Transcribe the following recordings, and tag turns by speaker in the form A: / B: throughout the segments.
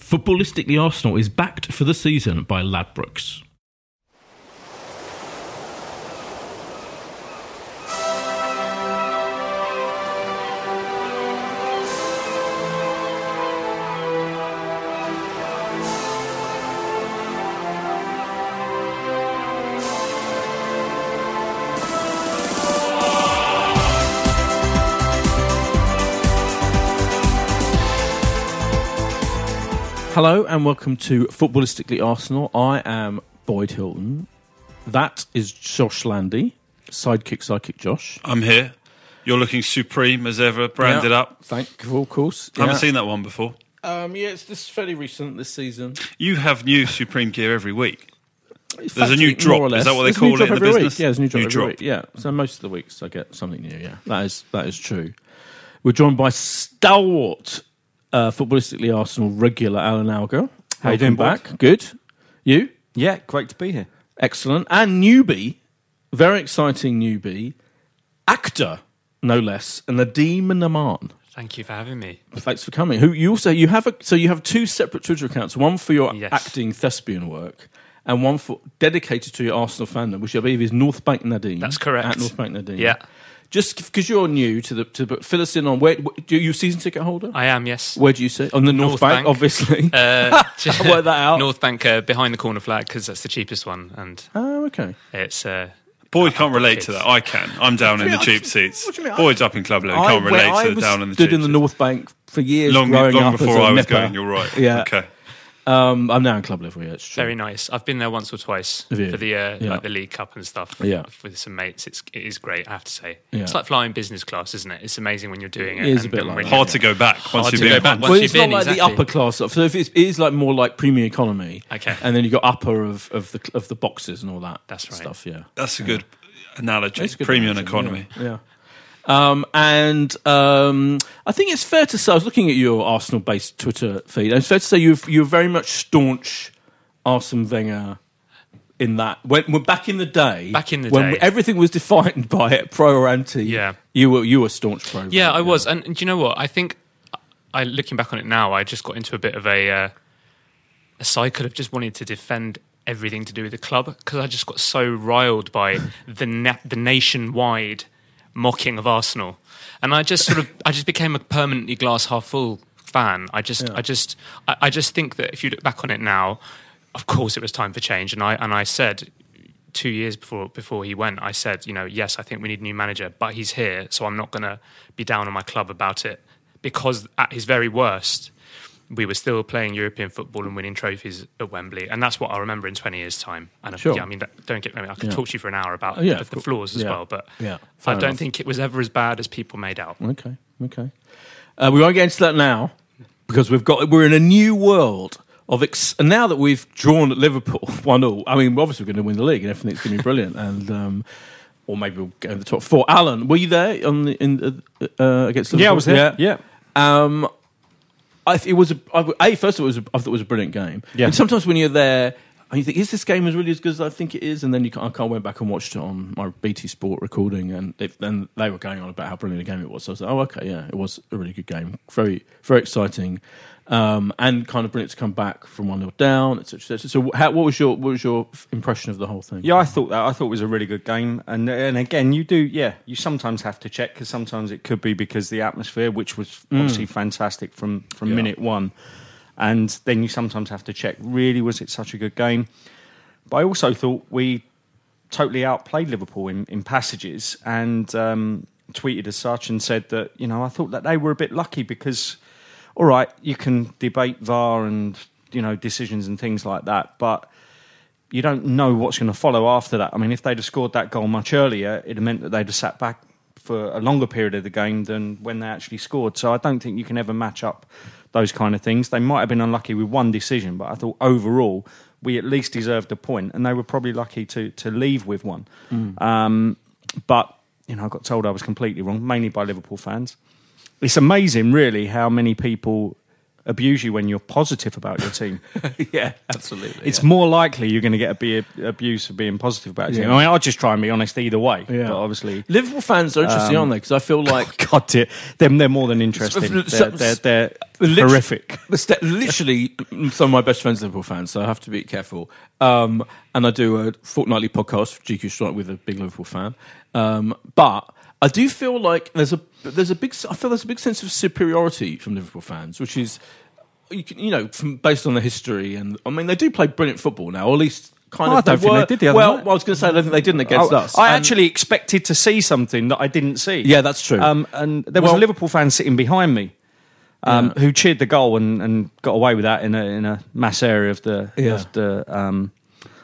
A: Footballistically Arsenal is backed for the season by Ladbrokes. Hello and welcome to Footballistically Arsenal. I am Boyd Hilton. That is Josh Landy, sidekick, sidekick Josh.
B: I'm here. You're looking supreme as ever, branded
A: Yeah,
B: up.
A: Thank you, of course.
B: I haven't
A: Yeah.
B: seen that one before.
A: Um, yeah, it's this fairly recent this season.
B: You have new supreme gear every week.
A: There's
B: a new drop. Is that what they call it in the business?
A: Yeah, there's a new drop
B: New
A: every
B: drop.
A: week. Yeah, so most of the weeks I get something new. Yeah, that is that is true. We're joined by stalwart uh, footballistically Arsenal regular Alan Alger.
C: How you doing, Boyd?
A: back? Good. You?
C: Yeah, great to be here.
A: Excellent. And newbie, very exciting newbie, actor, no less, and Nadim Naaman.
D: Thank you for having me.
A: Thanks for coming. Who you also you have a so you have two separate Twitter accounts. One for your
D: Yes.
A: acting thespian work, and one for dedicated to your Arsenal fandom, which I believe is North Bank Nadim.
D: That's correct.
A: At North Bank Nadim.
D: Yeah.
A: Just because you're new to the to but fill us in on where do you season ticket holder?
D: I am, yes.
A: where do you sit on the North,
D: North
A: Bank,
D: Bank.
A: obviously?
D: Uh,
A: Work that out.
D: North Bank uh, behind the corner flag because that's the cheapest one, and
A: oh, okay.
D: it's. Uh,
B: Boyd can't relate to that. I can. I'm down in the cheap seats.
A: what do you mean? I-
B: Boyd's up in Club Lou.
A: I,
B: Can't relate to
A: was
B: down in the cheap
A: stood
B: cheap
A: in the. North Bank for years,
B: Long,
A: growing
B: long
A: up
B: before
A: as a
B: I was
A: nipper.
B: going. You're right.
A: Yeah.
B: Okay.
A: Um, I'm now in club level. Yeah, it's true.
D: very nice. I've been there once or twice
A: Have you?
D: for the uh,
A: Yeah.
D: like the League Cup and stuff.
A: Yeah.
D: with some mates. It's it is great. I have to say.
A: Yeah.
D: It's like flying business class, isn't it? It's amazing when you're doing it.
A: It is a
D: and
A: bit like
D: when
A: that.
B: Hard to go back once
D: Hard
B: you've
D: to
B: been
D: go back
B: on.
D: once
A: well,
D: you've
A: it's not
D: been,
A: like the
D: exactly.
A: upper class stuff. So if it's, it is like more like premium economy.
D: Okay.
A: And then you got upper of, of the of the boxes and all that.
D: That's right.
A: Stuff. Yeah.
B: That's a good analogy.
A: It's a good
B: Premium
A: analogy,
B: economy.
A: Yeah. yeah. Um, and um, I think it's fair to say I was looking at your Arsenal-based Twitter feed. And it's fair to say you've you're very much staunch Arsene Wenger in that when, when back in the day,
D: Back in the
A: when
D: day.
A: everything was defined by it, pro or anti.
D: Yeah.
A: you were you were staunch pro.
D: Yeah, I was, and, and do you know what? I think, I looking back on it now, I just got into a bit of a uh, a cycle of just wanting to defend everything to do with the club because I just got so riled by the na- the nationwide mocking of Arsenal, and I just sort of I just became a permanently glass half full fan. I just I just I, I just think that if you look back on it now, of course it was time for change, and I and I said two years before before he went, I said, you know, yes, I think we need a new manager, but he's here, so I'm not going to be down on my club about it because at his very worst, we were still playing European football and winning trophies at Wembley, and that's what I remember in 20 years' time. And
A: Sure.
D: yeah, I mean, don't get me. I could
A: Yeah.
D: talk to you for an hour about
A: Oh, yeah,
D: the,
A: of
D: the flaws as
A: Yeah.
D: well, but
A: Yeah,
D: I don't
A: enough.
D: think it was ever as bad as people made out.
A: Okay, okay. Uh, we won't get into that now because we've got we're in a new world of ex- and now that we've drawn at Liverpool one 0 I mean, obviously we're going to win the league and everything's going to be brilliant and. Um, or maybe we'll get in the top four. Alan, were you there on the in uh, uh, against Liverpool?
C: Yeah, I was there. Yeah.
A: Um, I, it was a, I, a first of all, it was a, I thought it was a brilliant game.
C: Yeah.
A: And sometimes when you're there. And you think, is this game as really as good as I think it is? And then you I can't went back and watched it on my BT Sport recording, and it, then they were going on about how brilliant a game it was. So I was like, oh, okay, yeah, it was a really good game, very, very exciting, um, and kind of brilliant to come back from one 0 down, etc. etc. So, how, what was your what was your impression of the whole thing?
C: Yeah, I thought that. I thought it was a really good game, and and again, you do, yeah, you sometimes have to check because sometimes it could be because the atmosphere, which was obviously fantastic from from
A: Yeah.
C: minute one, and then you sometimes have to check. Really, was it such a good game? But I also thought we totally outplayed Liverpool in, in passages, and um, tweeted as such and said that you know I thought that they were a bit lucky because, all right, you can debate VAR and you know decisions and things like that, but you don't know what's going to follow after that. I mean, if they'd have scored that goal much earlier, it'd have meant that they'd have sat back for a longer period of the game than when they actually scored. So I don't think you can ever match up those kind of things. They might have been unlucky with one decision, but I thought overall we at least deserved a point, and they were probably lucky to to leave with one. Um, but you know, I got told I was completely wrong, mainly by Liverpool fans. It's amazing, really, how many people abuse you when you're positive about your team.
A: yeah, absolutely.
C: It's more likely you're going to get a be abuse for being positive about it.
A: Yeah.
C: I mean, I'll just try and be honest either way.
A: Yeah.
C: But obviously,
A: Liverpool fans are interesting,
C: Um,
A: aren't they? Because I feel like
C: God, dear, them they're more than interesting. They're, they're, they're horrific.
A: literally, some of my best friends are Liverpool fans, so I have to be careful. Um, and I do a fortnightly podcast for GQ Strike with a big Liverpool fan. Um, but I do feel like there's a there's a big I feel there's a big sense of superiority from Liverpool fans, which is you, can, you know from based on the history and I mean they do play brilliant football now, or at least. Kind
C: Oh,
A: of,
C: I don't think
A: were-
C: they did the other
A: well,
C: night.
A: I was going to say I don't think they didn't against
C: I,
A: us.
C: I
A: And-
C: actually expected to see something that I didn't see.
A: Yeah, that's true.
C: Um, and there was
A: Well-
C: a Liverpool fan sitting behind me. Um,
A: Yeah.
C: Who cheered the goal and, and got away with that in a in a mass area of the
A: Yeah.
C: of the um,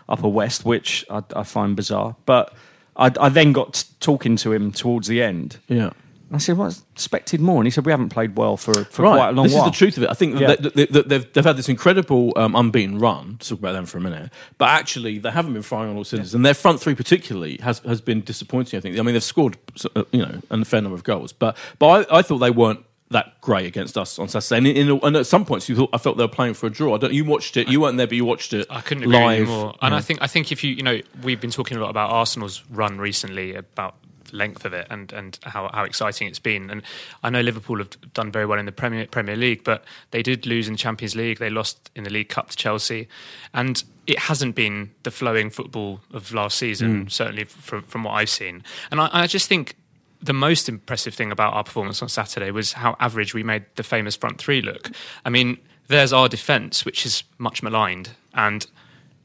C: upper west, which I, I find bizarre. But I, I then got t- talking to him towards the end,
A: yeah.
C: I said, "Well, I expected more." And he said, "We haven't played well for for quite a long
A: this
C: while."
A: is the truth of it. I think
C: Yeah.
A: that, that, that they've, they've had this incredible um, unbeaten run. To talk about them for a minute, but actually they haven't been firing on all cylinders, and their front three particularly has has been disappointing. I think. I mean, they've scored uh, you know a fair number of goals, but but I, I thought they weren't that great against us on Saturday. And, in, in, and at some points, you thought I felt they were playing for a draw. I don't. You watched it. You weren't there, but you watched it.
D: I couldn't agree
A: live.
D: more. And
A: Yeah.
D: I think I think if you you know we've been talking a lot about Arsenal's run recently about the length of it and and how how exciting it's been. And I know Liverpool have done very well in the Premier Premier League, but they did lose in the Champions League. They lost in the League Cup to Chelsea, and it hasn't been the flowing football of last season. Mm. Certainly from from what I've seen. And I, I just think the most impressive thing about our performance on Saturday was how average we made the famous front three look. I mean, there's our defence, which is much maligned, and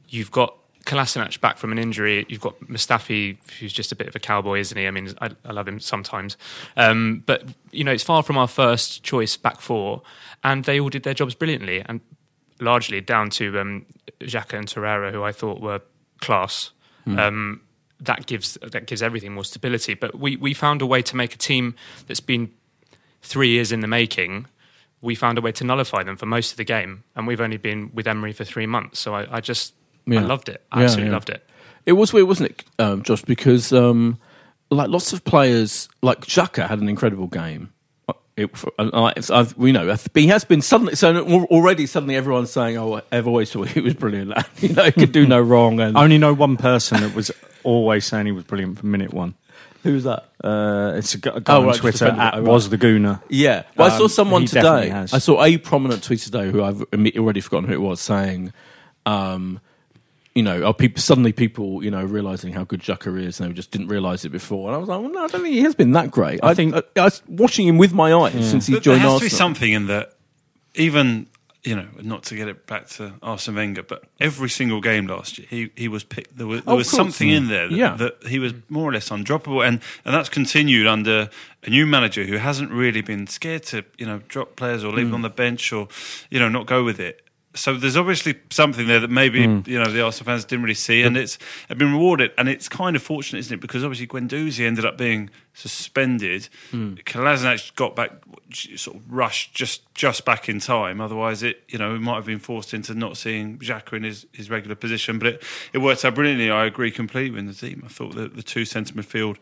D: you've got Kolasinac back from an injury. You've got Mustafi, who's just a bit of a cowboy, isn't he? I mean, I, I love him sometimes, um, but you know, it's far from our first choice back four, and they all did their jobs brilliantly, and largely down to um, Xhaka and Torreira, who I thought were class. Um, that gives that gives everything more stability. But we we found a way to make a team that's been three years in the making. We found a way to nullify them for most of the game, and we've only been with Emery for three months. So I, I just I loved it. I
A: Yeah,
D: absolutely
A: yeah.
D: loved it.
A: It was weird, wasn't it, um, Josh? Because um, like lots of players, like Xhaka had an incredible game. It, I, I've, we know, he has been suddenly. So already, suddenly, everyone's saying, "Oh, I've always thought he was brilliant. you know, he could do no wrong." And
C: I only know one person that was always saying he was brilliant from minute one.
A: who was that?
C: Uh, it's a, gu- guy
A: Oh,
C: on
A: right, just
C: Twitter
A: it.
C: at
A: Oh, right.
C: was the Gooner.
A: Yeah, well, I saw
C: Um,
A: someone today. I saw a prominent tweet today who I've already forgotten who it was saying, um, you know, are people suddenly people you know realizing how good Xhaka is and they just didn't realize it before. And I was like, well, no, I don't think he has been that great. I, think I, I was watching him with my eyes since he
B: But there has
A: Arsenal.
B: to be something in that, even you know, not to get it back to Arsene Wenger, but every single game last year, he, he was picked. There was, there
A: Oh,
B: was
A: course.
B: something in there that,
A: Yeah.
B: that he was more or less undroppable, and and that's continued under a new manager who hasn't really been scared to you know drop players or leave mm. them on the bench or you know not go with it. So there's obviously something there that maybe
A: Hmm.
B: you know the Arsenal fans didn't really see, and it's been rewarded. And it's kind of fortunate, isn't it? Because obviously Guendouzi ended up being suspended. Kolasinac got back, sort of rushed just just back in time. Otherwise, it you know we might have been forced into not seeing Xhaka in his, his regular position. But it, it worked out brilliantly. I agree completely with the team. I thought that the two centre midfield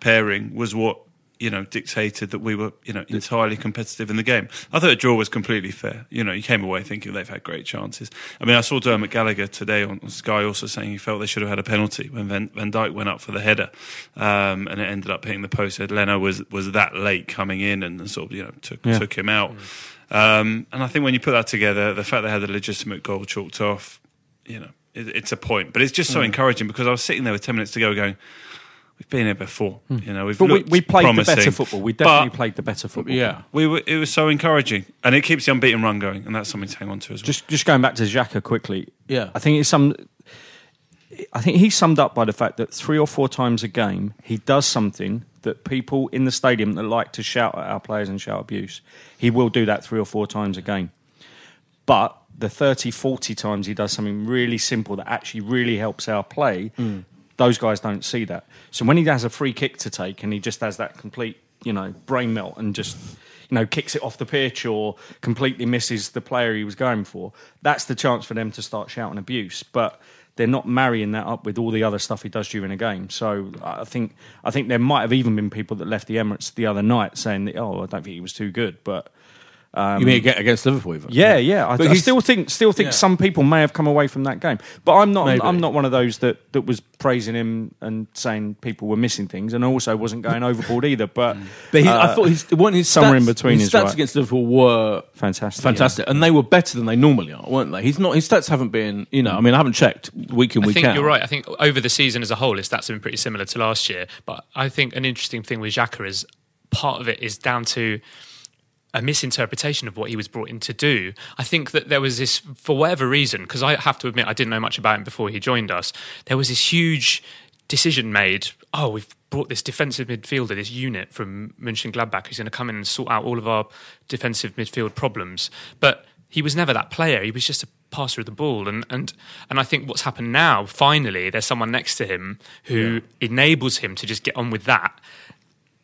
B: pairing was what you know, dictated that we were, you know, entirely competitive in the game. I thought a draw was completely fair. You know, you came away thinking they've had great chances. I mean, I saw Dermot Gallagher today on Sky also saying he felt they should have had a penalty when Van, Van Dijk went up for the header, um, and it ended up hitting the post. Said Leno was was that late coming in and sort of you know took
C: Yeah.
B: took him out. Um, and I think when you put that together, the fact they had a legitimate goal chalked off, you know, it, it's a point. But it's just
C: Mm.
B: so encouraging because I was sitting there with ten minutes to go, going, "We've been here before. You know, we've
C: Mm. But we, we played
B: promising,
C: the better football. We definitely played the better football.
A: Yeah.
B: We were, it was so encouraging, and it keeps the unbeaten run going, and that's something to hang on to as well.
C: Just just going back to Xhaka quickly.
A: Yeah.
C: I think it's some. I think he's summed up by the fact that three or four times a game he does something that people in the stadium that like to shout at our players and shout abuse. He will do that three or four times a game. But the 30, 40 times he does something really simple that actually really helps our play, those guys don't see that. So when he has a free kick to take and he just has that complete, you know, brain melt and just, you know, kicks it off the pitch or completely misses the player he was going for, that's the chance for them to start shouting abuse. But they're not marrying that up with all the other stuff he does during a game. So I think I think there might have even been people that left the Emirates the other night saying that, oh, I don't think he was too good, but
A: you mean aga- against Liverpool? Even?
C: yeah, yeah. I, I still think still think
A: Yeah.
C: some people may have come away from that game, but I'm not.
A: Maybe.
C: I'm not one of those that, that was praising him and saying people were missing things, and also wasn't going overboard either. But
A: But he,
C: uh,
A: I thought his, one, his
C: somewhere in between
A: his
C: is
A: stats
C: right.
A: against Liverpool were
C: fantastic,
A: fantastic, and they were better than they normally are, weren't they? He's not. His stats haven't been. You know, I mean, I haven't checked week in week
D: I
A: week
D: think
A: out.
D: you're right. I think over the season as a whole, his stats have been pretty similar to last year. But I think an interesting thing with Xhaka is part of it is down to a misinterpretation of what he was brought in to do. I think that there was this, for whatever reason, because I have to admit I didn't know much about him before he joined us, there was this huge decision made. Oh, we've brought this defensive midfielder, this unit from Mönchengladbach, who's going to come in and sort out all of our defensive midfield problems. But he was never that player. He was just a passer of the ball. And and and I think what's happened now, finally, there's someone next to him who enables him to just get on with that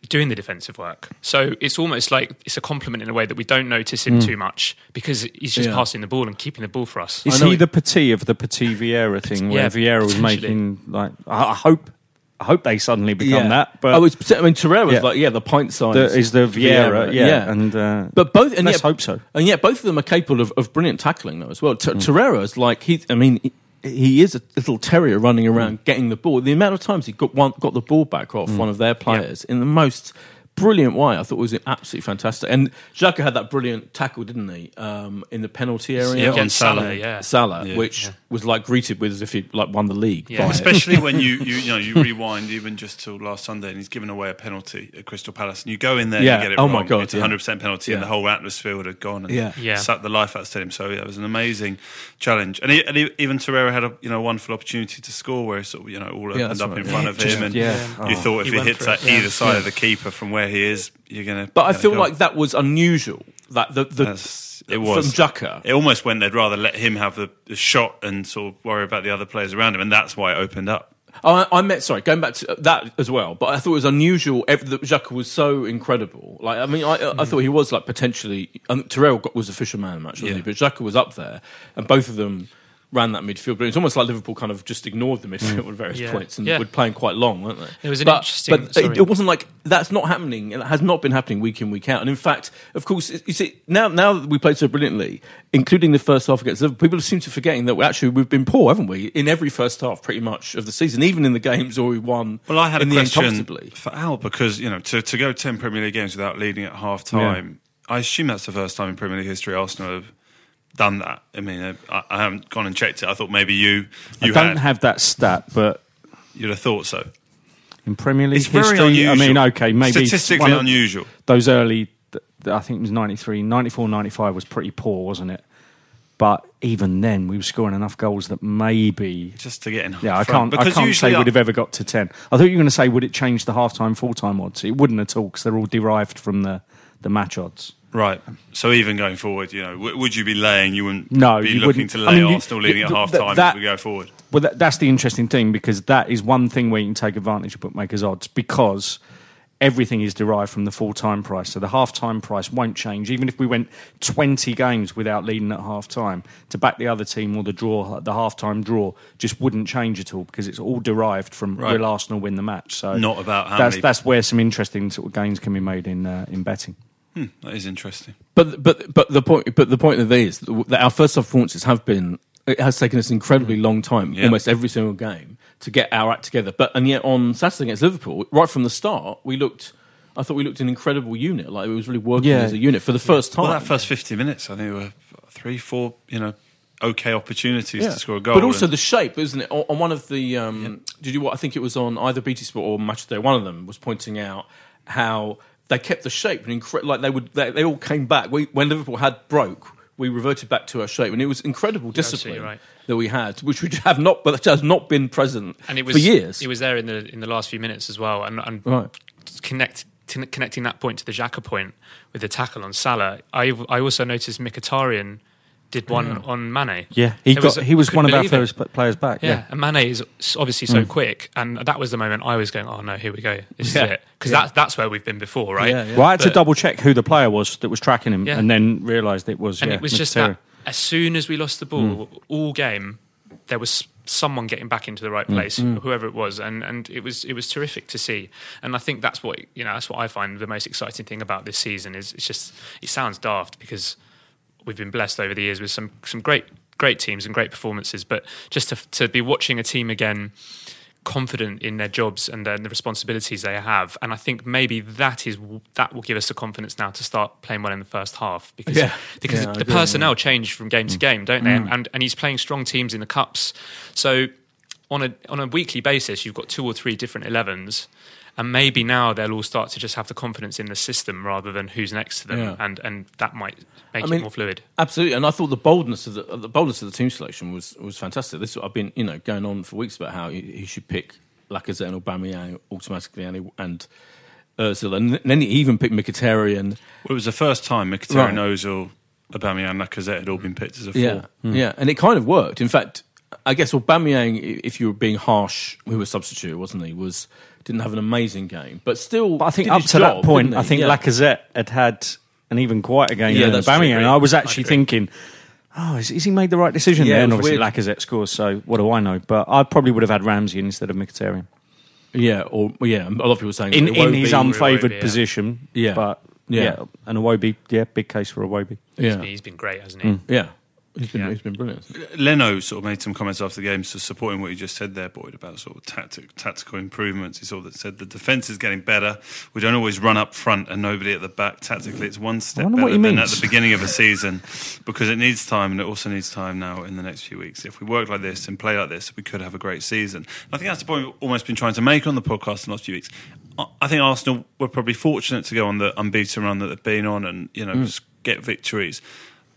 D: doing the defensive work. So it's almost like it's a compliment in a way that we don't notice him too much because he's just
A: Yeah.
D: passing the ball and keeping the ball for us.
C: Is he
A: it-
C: the Petit of the Petit Vieira thing, where
D: Yeah,
C: Vieira was making like? I, I hope, I hope they suddenly become that. But
A: oh, it's, I mean, Torreira was
C: Yeah.
A: like, yeah, the pint size
C: the, is the Vieira, yeah, yeah, and uh,
A: but both, and
C: let's
A: yet,
C: hope so.
A: And yet, both of them are capable of, of brilliant tackling, though, as well.
C: Mm.
A: T- Torreira's like he. I mean, he, is a little terrier running around
C: Mm.
A: getting the ball. The amount of times he got one, got the ball back off
C: Mm.
A: one of their players in the most brilliant way, I thought it was absolutely fantastic. And Xhaka had that brilliant tackle, didn't he, um, in the penalty area
B: Yeah,
A: on
D: Against
B: Salah.
D: Salah, yeah.
A: Salah,
B: Yeah.
A: which was like greeted with as if he like won the league.
D: Yeah.
B: Especially when you, you you know you rewind even just till last Sunday and he's given away a penalty at Crystal Palace and you go in there
A: Yeah.
B: and you get it
A: Oh
B: wrong.
A: my God,
B: it's a
A: yeah.
B: hundred percent penalty and the whole atmosphere would have gone and
A: Yeah.
D: Yeah.
B: sucked the life out of stadium. So yeah, it was an amazing challenge. And, he, and he, even Torreira had a you know wonderful opportunity to score where it sort of you know all opened
A: Yeah, that's
B: up
A: right.
B: in front
A: Yeah.
B: of
C: Just-
B: him and
C: yeah.
B: you
C: Oh.
B: thought if
D: He
B: he, hits
D: for
B: at either side of the keeper from where he is, you're gonna.
A: But I feel
B: goal.
A: like that was unusual. That the, the
B: That's- it was
A: from Xhaka.
B: It almost went they'd rather let him have the, the shot and sort of worry about the other players around him, and that's why it opened up.
A: I, I meant sorry, going back to that as well. But I thought it was unusual that Xhaka was so incredible. Like I mean, I, I thought he was like potentially. Um, Terrell got, was a fisherman match, wasn't
B: Yeah.
A: he? But Xhaka was up there, and both of them ran that midfield. But it's almost like Liverpool kind of just ignored the midfield mm. at various
D: Yeah.
A: points and
D: Yeah.
A: were playing quite long, weren't they?
D: It was an
A: but,
D: interesting-
A: But
D: sorry.
A: it, it wasn't like that's not happening. It has not been happening week in week out. And in fact, of course, you see now now that we played so brilliantly, including the first half against Liverpool, people seem to forgetting that we actually we've been poor, haven't we? In every first half, pretty much of the season, even in the games where we won.
B: Well, I had
A: in
B: a
A: the end
B: question for Al because you know to, to go ten Premier League games without leading at half time. I assume that's the first time in Premier League history Arsenal have done that. I mean, I, I haven't gone and checked it. I thought maybe you
C: I
B: you
C: don't
B: had.
C: have that stat, but
B: You'd have thought so.
C: in Premier League
B: It's very unusual.
C: I mean, okay, maybe
B: statistically unusual.
C: Those early, I think it was 93, 94, 95 was pretty poor, wasn't it? But even then, we were scoring enough goals that maybe.
B: Just to get in.
C: Yeah, I can't. I can't say
B: I-
C: would have ever got to ten. I thought you were going to say would it change the half time, full time odds? It wouldn't at all because they're all derived from the the match odds.
B: Right. So even going forward, you know, w- would you be laying? You wouldn't
C: No,
B: be
C: you
B: looking
C: wouldn't.
B: to
C: I
B: lay
C: mean, you-
B: Arsenal leading at half time as we go forward.
C: Well, that, that's the interesting thing because that is one thing where you can take advantage of bookmakers' odds because everything is derived from the full time price. So the half time price won't change. Even if we went 20 games without leading at half time, to back the other team or the draw, the half time draw, just wouldn't change at all because it's all derived from
B: Right.
C: will Arsenal win the match. So
B: Not about how
C: that's,
B: many-
C: that's where some interesting sort of gains can be made in, uh, in betting.
B: That is interesting.
A: But but but the point but the point of it is that our first half performances have been. It has taken us an incredibly long time,
B: Yeah.
A: almost every single game, to get our act together. But and yet on Saturday against Liverpool, right from the start, we looked. I thought we looked an incredible unit. Like it was really working
C: Yeah.
A: as a unit for the first time.
B: Well, that first 50 minutes, I think there were three, four, you know, okay opportunities
A: Yeah.
B: to score a goal.
A: But also
B: and-
A: the shape, isn't it? On on one of the, um, did you? What? I think it was on either BT Sport or Match of the Day. One of them was pointing out how they kept the shape and incre- like they would. They, they all came back. We, when Liverpool had broke, we reverted back to our shape, and it was incredible discipline
D: right.
A: that we had, which we have not, but has not been present
D: and it was
A: for years.
D: It was there in the in the last few minutes as well, and, and
A: Right.
D: connect connecting that point to the Xhaka point with the tackle on Salah. I I also noticed Mkhitaryan did one on Mane.
C: Yeah, he
D: There
C: got
D: a-
C: he was one of our
D: believe it.
C: first players back.
D: Yeah,
C: Yeah,
D: and Mane is obviously so mm. quick, and that was the moment I was going, "Oh no, here we go, this
A: Yeah.
D: is it," because that's that's where we've been before, right?
A: Yeah, yeah.
C: Well, I had to double check who the player was that was tracking him,
D: Yeah.
C: and then realised it was.
D: and
C: yeah,
D: it was just that as soon as we lost the ball, mm. all game there was someone getting back into the right mm. place, whoever it was, and and it was it was terrific to see. And I think that's what you know that's what I find the most exciting thing about this season is it's just it sounds daft because we've been blessed over the years with some some great great teams and great performances, but just to to be watching a team again confident in their jobs and then the responsibilities they have. And I think maybe that is that will give us the confidence now to start playing well in the first half because
A: Yeah.
D: because
A: Yeah, I
D: the
A: agree,
D: personnel change from game to mm. game, don't they? And, and and he's playing strong teams in the cups, so on a on a weekly basis, you've got two or three different 11s. And maybe now they'll all start to just have the confidence in the system rather than who's next to them,
A: Yeah.
D: and, and that might make
A: I
D: it more fluid.
A: Absolutely, and I thought the boldness of the, uh, the boldness of the team selection was was fantastic. This I've been you know going on for weeks about how he, he should pick Lacazette and Aubameyang automatically, and he, and Özil, and then he even picked Mkhitaryan.
B: Well, it was the first time
A: Right.
B: Mkhitaryan, Ozil, Aubameyang, and Lacazette had all been picked as a four.
A: Yeah, yeah, and it kind of worked. In fact, I guess Aubameyang, i- if you were being harsh, who was substitute, wasn't he? Was didn't have an amazing game, but still.
C: But I think
A: did
C: up
A: his
C: to
A: job,
C: that point, I think
A: Yeah.
C: Lacazette had had an even quieter game
A: Yeah,
C: than
A: that's
C: Aubameyang. I was actually
D: agree.
C: thinking, oh, is, is he made the right decision
A: Yeah,
C: there? And obviously
A: weird.
C: Lacazette scores, so what do I know? But I probably would have had Ramsey instead of Mkhitaryan.
A: Yeah, or yeah, a lot of people saying
C: In, in his
A: be-
C: unfavoured
D: yeah.
C: position.
A: Yeah.
C: But
A: Yeah.
C: yeah, and Iwobi, yeah, big case for Iwobi.
A: yeah,
D: He's been great, hasn't he? Mm.
A: yeah. He's been
D: Yeah.
A: he's been brilliant.
B: Leno sort of made some comments after the game, so supporting what you just said there, Boyd, about sort of tactic, tactical improvements. He sort of said the defence is getting better. We don't always run up front and nobody at the back. Tactically, it's one step better than
C: means.
B: at the beginning of a season because it needs time and it also needs time now in the next few weeks. If we work like this and play like this, we could have a great season. I think that's the point we've almost been trying to make on the podcast in the last few weeks. I- I think Arsenal were probably fortunate to go on the unbeaten run that they've been on and you know mm. just get victories.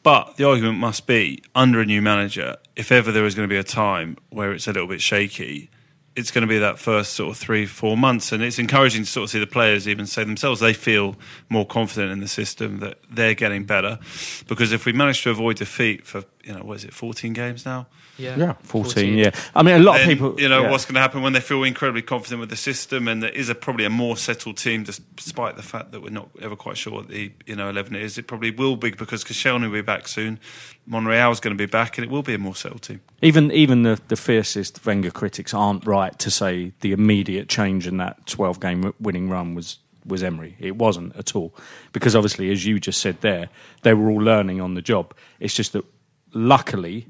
B: But the argument must be under a new manager, if ever there is going to be a time where it's a little bit shaky, it's going to be that first sort of three, four months. And it's encouraging to sort of see the players even say themselves they feel more confident in the system, that they're getting better. Because if we manage to avoid defeat for, you know, what is it, 14 games now?
C: Yeah, 14, yeah. I mean, a lot
B: then,
C: of people.
B: you know,
C: yeah.
B: what's going to happen when they feel incredibly confident with the system, and there is a probably a more settled team, despite the fact that we're not ever quite sure what the you know eleven is. It probably will be because Koscielny will be back soon, Monreal is going to be back, and it will be a more settled team.
C: Even even the, the fiercest Wenger critics aren't right to say the immediate change in that 12 game winning run was was Emery. It wasn't at all. Because obviously, as you just said there, they were all learning on the job. It's just that luckily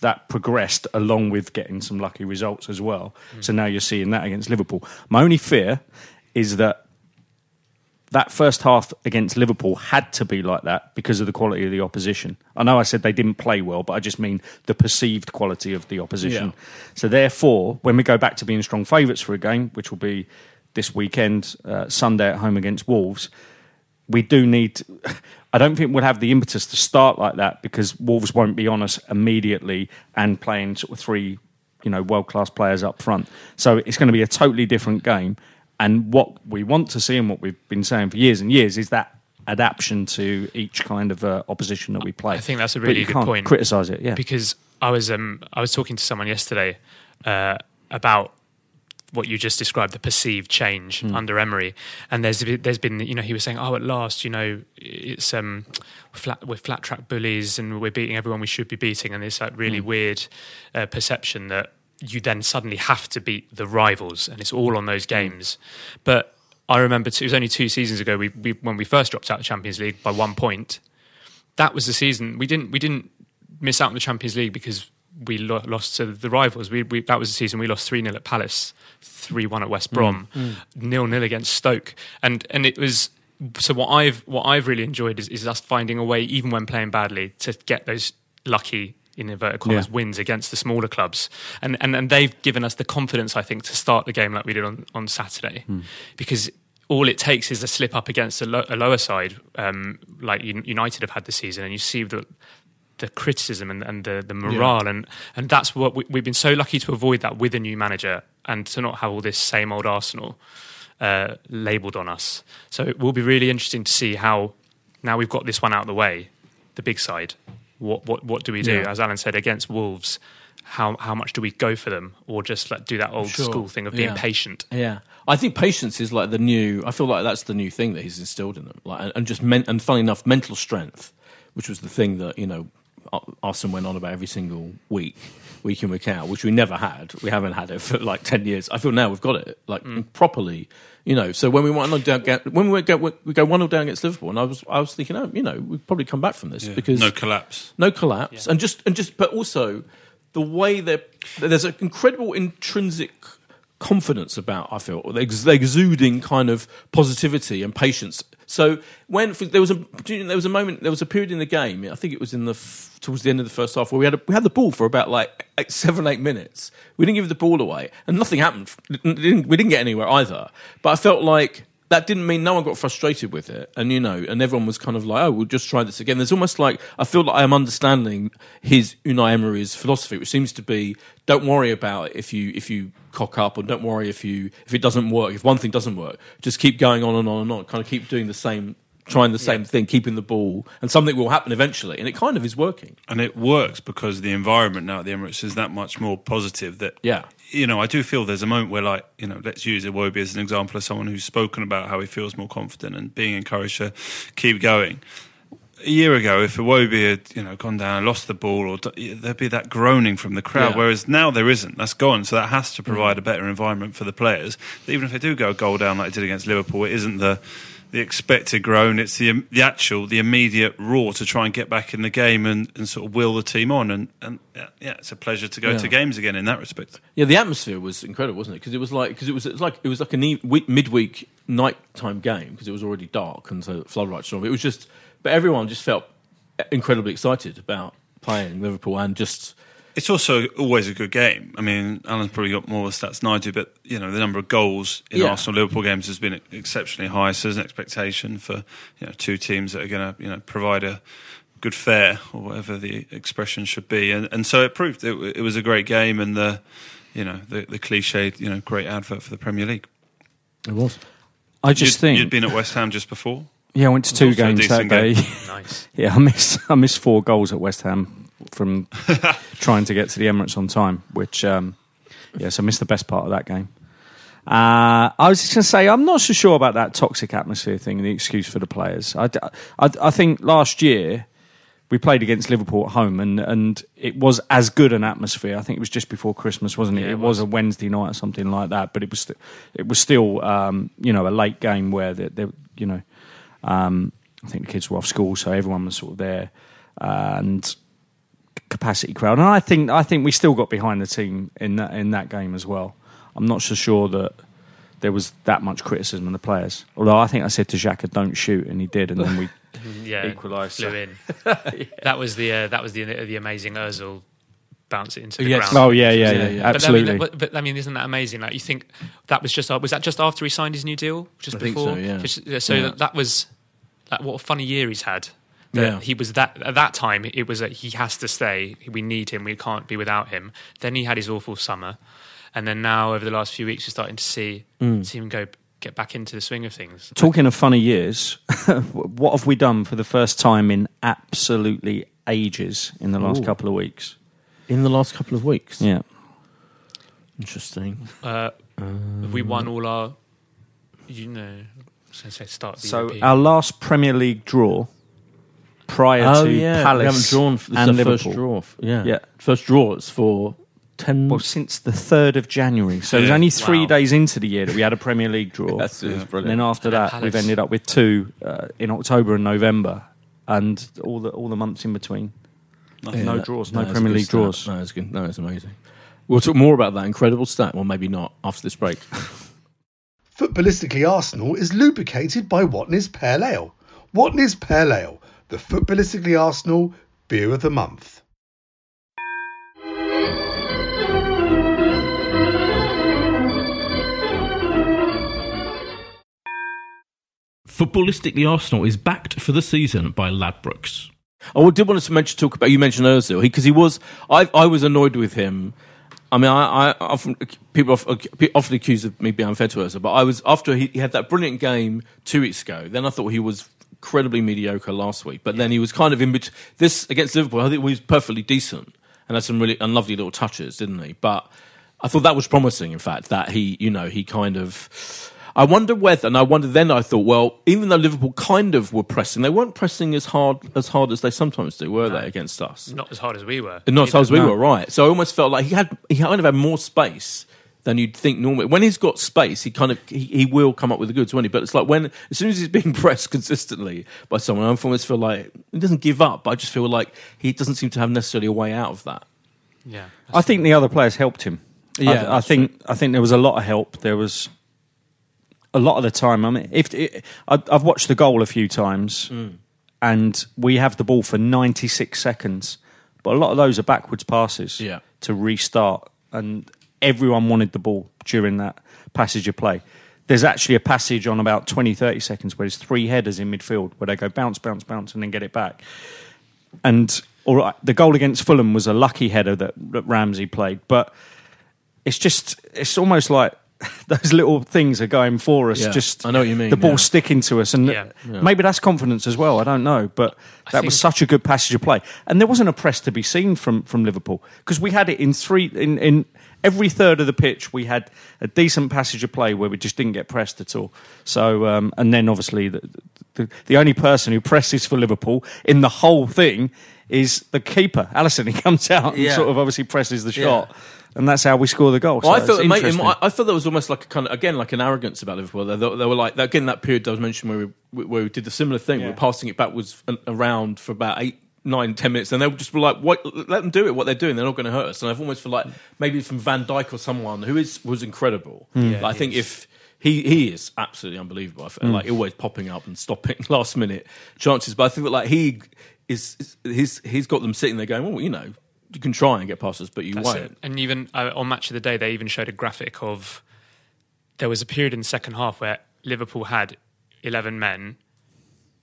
C: that progressed along with getting some lucky results as well. So now you're seeing that against Liverpool. My only fear is that that first half against Liverpool had to be like that because of the quality of the opposition. I know I said they didn't play well, but I just mean the perceived quality of the opposition.
A: Yeah.
C: So therefore, when we go back to being strong favourites for a game, which will be this weekend, uh, Sunday at home against Wolves, we do need. I don't think we'll have the impetus to start like that because Wolves won't be on us immediately and playing sort of three, you know, world class players up front. So it's going to be a totally different game. And what we want to see and what we've been saying for years and years is that adaptation to each kind of uh, opposition that we play.
D: I think that's a really good point.
C: Criticise it, yeah.
D: because I was um I was talking to someone yesterday uh, about what you just described, the perceived change under Emery. And there's been- there's been you know he was saying, oh, at last, you know, it's um flat we're flat track bullies and we're beating everyone we should be beating, and this like really weird uh, perception that you then suddenly have to beat the rivals, and it's all on those games. But I remember it was only two seasons ago we, we when we first dropped out of the Champions League by one point. That was the season we didn't we didn't miss out on the Champions League because we lo- lost to the rivals. We, we that was the season we lost three 0 at Palace, three one at West Brom, mm. Mm. nil nil against Stoke, and and it was. So what I've what I've really enjoyed is, is us finding a way, even when playing badly, to get those lucky in inverted commas
C: Yeah.
D: wins against the smaller clubs, and, and and they've given us the confidence, I think, to start the game like we did on on Saturday, hmm. because all it takes is a slip up against a, lo- a lower side, um, like United have had this season, and you see the the criticism and, and the, the morale, and, and that's what we, we've been so lucky to avoid that with a new manager and to not have all this same old Arsenal uh, labelled on us. So it will be really interesting to see how now we've got this one out of the way, the big side. What what what do we do?
A: Yeah.
D: As Alan said, against Wolves, how how much do we go for them, or just like do that old
A: Sure.
D: school thing of being
A: Yeah.
D: patient?
A: Yeah, I think patience is like the new. I feel like that's the new thing that he's instilled in them. Like, and- and just men, and funny enough, mental strength, which was the thing that you know Ar- Arsenal went on about every single week, week in week out, which we never had. We haven't had it for like ten years. I feel now we've got it like mm. properly. You know, so when we went on down, when we went go, we go one 0 down against Liverpool, and I was I was thinking, oh, you know, we've probably come back from this because
B: no collapse.
A: no collapse, and just and just, but also the way they there's an incredible intrinsic confidence about. I feel they're exuding kind of positivity and patience. So when there was a there was a moment there was a period in the game. I think it was in the towards the end of the first half where we had a, we had the ball for about like eight, seven eight minutes. We didn't give the ball away, and nothing happened. Didn't- didn't- we didn't get anywhere either. But I felt like that didn't mean no one got frustrated with it, and you know, and everyone was kind of like, "Oh, we'll just try this again." There's almost like I feel like I am understanding his Unai Emery's philosophy, which seems to be: don't worry about it if you if you cock up, or don't worry if you if it doesn't work. If one thing doesn't work, just keep going on and on and on. Kind of keep doing the same, trying the same thing, keeping the ball, and something will happen eventually. And it kind of is working.
B: And it works because the environment now at the Emirates is that much more positive that
A: Yeah.
B: You know, I do feel there's a moment where, like, you know, let's use Iwobi as an example of someone who's spoken about how he feels more confident and being encouraged to keep going. A year ago, if Iwobi had, you know, gone down and lost the ball, or there'd be that groaning from the crowd.
A: Yeah.
B: Whereas now there isn't. That's gone. So that has to mm. provide a better environment for the players. Even if they do go a goal down like they did against Liverpool, it isn't the the expected groan. It's the the actual, the immediate roar to try and get back in the game and, and sort of will the team on. And, and yeah, yeah, it's a pleasure to go
A: Yeah.
B: to games again in that respect.
A: Yeah, the atmosphere was incredible, wasn't it? Because it was like because it was, it was like it was like a ne- week, midweek nighttime game because it was already dark and so floodlights on. It was just, but everyone just felt eh, incredibly excited about playing Liverpool and just
B: It's also always a good game. I mean, Alan's probably got more stats than I do, but you know the number of goals in
A: Yeah.
B: Arsenal Liverpool games has been exceptionally high. So there's an expectation for you know two teams that are going to you know provide a good fare or whatever the expression should be, and and so it proved it, it was a great game and the you know the the cliched you know great advert for the Premier League.
A: it was.
C: I just
B: you'd,
C: think.
B: you'd been at West Ham just before.
C: yeah, I went to two games that day.
B: game.
D: Nice.
C: yeah, I missed I missed four goals at West Ham from trying to get to the Emirates on time, which um, yes, I missed the best part of that game. Uh, I was just going to say I'm not so sure about that toxic atmosphere thing and the excuse for the players. I, I, I think last year we played against Liverpool at home and, and it was as good an atmosphere. I think it was just before Christmas, wasn't it?
D: Yeah,
C: it
D: it
C: was.
D: was.
C: a Wednesday night or something like that, but it was st- it was still um, you know a late game where they, they you know um, I think the kids were off school, so everyone was sort of there and capacity crowd. And I think I think we still got behind the team in that in that game as well. I'm not so sure that there was that much criticism of the players. Although I think I said to Xhaka, "Don't shoot," and he did, and then we
D: yeah,
C: Equalised,
D: flew
C: so-
D: in. That was the uh, that was the the amazing Özil bounce it into the
A: Yes.
D: ground.
C: oh yeah, yeah,
A: Yeah,
C: yeah,
A: yeah.
C: absolutely.
D: But, I mean, but, but I mean, isn't that amazing? Like you think that was just was that just after he signed his new deal? Just
A: I think
D: before?
A: so, yeah.
D: Just- uh, so
A: Yeah.
D: that, that was like, what a funny year he's had. That
A: Yeah.
D: he was that at that time. It was that he has to stay. We need him. We can't be without him. Then he had his awful summer, and then now over the last few weeks, we're starting to see
A: Mm.
D: see him go get back into the swing of things.
C: Talking of funny years, what have we done for the first time in absolutely ages in the last
A: Ooh.
C: couple of weeks?
A: in the last couple of weeks.
C: Yeah.
A: Interesting.
D: Uh, Have we won all our, you know, I was going say start the
C: So
D: European.
C: our last Premier League draw prior
A: Oh
C: to
A: yeah,
C: Palace
A: we haven't drawn. This
C: and
A: the
C: Liverpool.
A: first draw. f- Yeah,
C: Yeah.
A: first draws for ten.
C: Well, since the third of January, so it was only three
D: Wow.
C: days into the year that we had a Premier League draw.
A: That's it's
C: and
A: brilliant.
C: then after
D: And then
C: that, we've ended up with two uh, in October and November, and all the all the months in between.
B: Nothing.
C: no
A: that-
C: draws, no
A: that's
C: Premier League
A: stat.
C: draws.
A: No, it's good. No, it's amazing. We'll talk more about that incredible stat. Well, maybe not after this break.
E: Footballistically Arsenal is lubricated by Watney's Pale Ale. Watney's Pale Ale, the Footballistically Arsenal beer of the month.
F: Footballistically Arsenal is backed for the season by Ladbrokes.
A: Oh, I did want to mention talk about you mentioned Özil because he was I I was annoyed with him. I mean, I, I often people often, often accuse of me being unfair to Özil, but I was after he, he had that brilliant game two weeks ago. Then I thought he was incredibly mediocre last week, but then he was kind of in between. This against Liverpool, I think he was perfectly decent and had some really and lovely little touches, didn't he? But I thought that was promising. In fact, that he you know he kind of. I wonder whether, and I wonder then. I thought, well, even though Liverpool kind of were pressing, they weren't pressing as hard as hard as they sometimes do, were they, against us?
D: not as hard as we were.
A: Not as hard as we
C: No.
A: were, right? So I almost felt like he had he kind of had more space than you'd think normally. When he's got space, he kind of he, he will come up with the goods, won't he? But it's like when as soon as he's being pressed consistently by someone, I almost feel like he doesn't give up. But I just feel like he doesn't seem to have necessarily a way out of that.
D: Yeah.
C: I think the other players helped him.
A: Yeah,
C: I, I
A: that's
C: think I think there was a lot of help. There was a lot of the time. I mean, if it, I, I've watched the goal a few times,
A: Mm.
C: and we have the ball for ninety six seconds, but a lot of those are backwards passes
A: Yeah.
C: to restart, and everyone wanted the ball during that passage of play. There's actually a passage on about 20, 30 seconds where there's three headers in midfield where they go bounce, bounce, bounce, and then get it back. And all right, the goal against Fulham was a lucky header that, that Ramsey played, but it's just it's almost like those little things are going for us.
A: Yeah,
C: just
A: I know what you mean,
C: The ball
A: yeah.
C: sticking to us, and
D: Yeah.
C: maybe that's confidence as well. I don't know, but that was such a good passage of play, and there wasn't a press to be seen from from Liverpool because we had it in three in in. Every third of the pitch, we had a decent passage of play where we just didn't get pressed at all. So, um, and then obviously, the, the, the only person who presses for Liverpool in the whole thing is the keeper, Alisson. He comes out and
A: Yeah.
C: sort of obviously presses the shot, and that's how we score the goal.
A: Well, I
C: So
A: it made,
C: interesting.
A: I, I felt there was almost like a kind of again like an arrogance about Liverpool. They, they were like again that period I was mentioning where we where we did the similar thing. We were passing it backwards and around for about eight. Nine, ten minutes, and they would just be like, "What? Let them do it. What they're doing, they're not going to hurt us." And I've almost feel like maybe from Van Dijk or someone who is was incredible. Like, I think if he he is absolutely unbelievable, I feel like always popping up and stopping last minute chances. But I think that like he is, is he's he's got them sitting there going, "Well, you know, you can try and get past us, but you
D: That's
A: won't."
D: it. And even uh, on Match of the Day, they even showed a graphic of there was a period in the second half where Liverpool had 11 men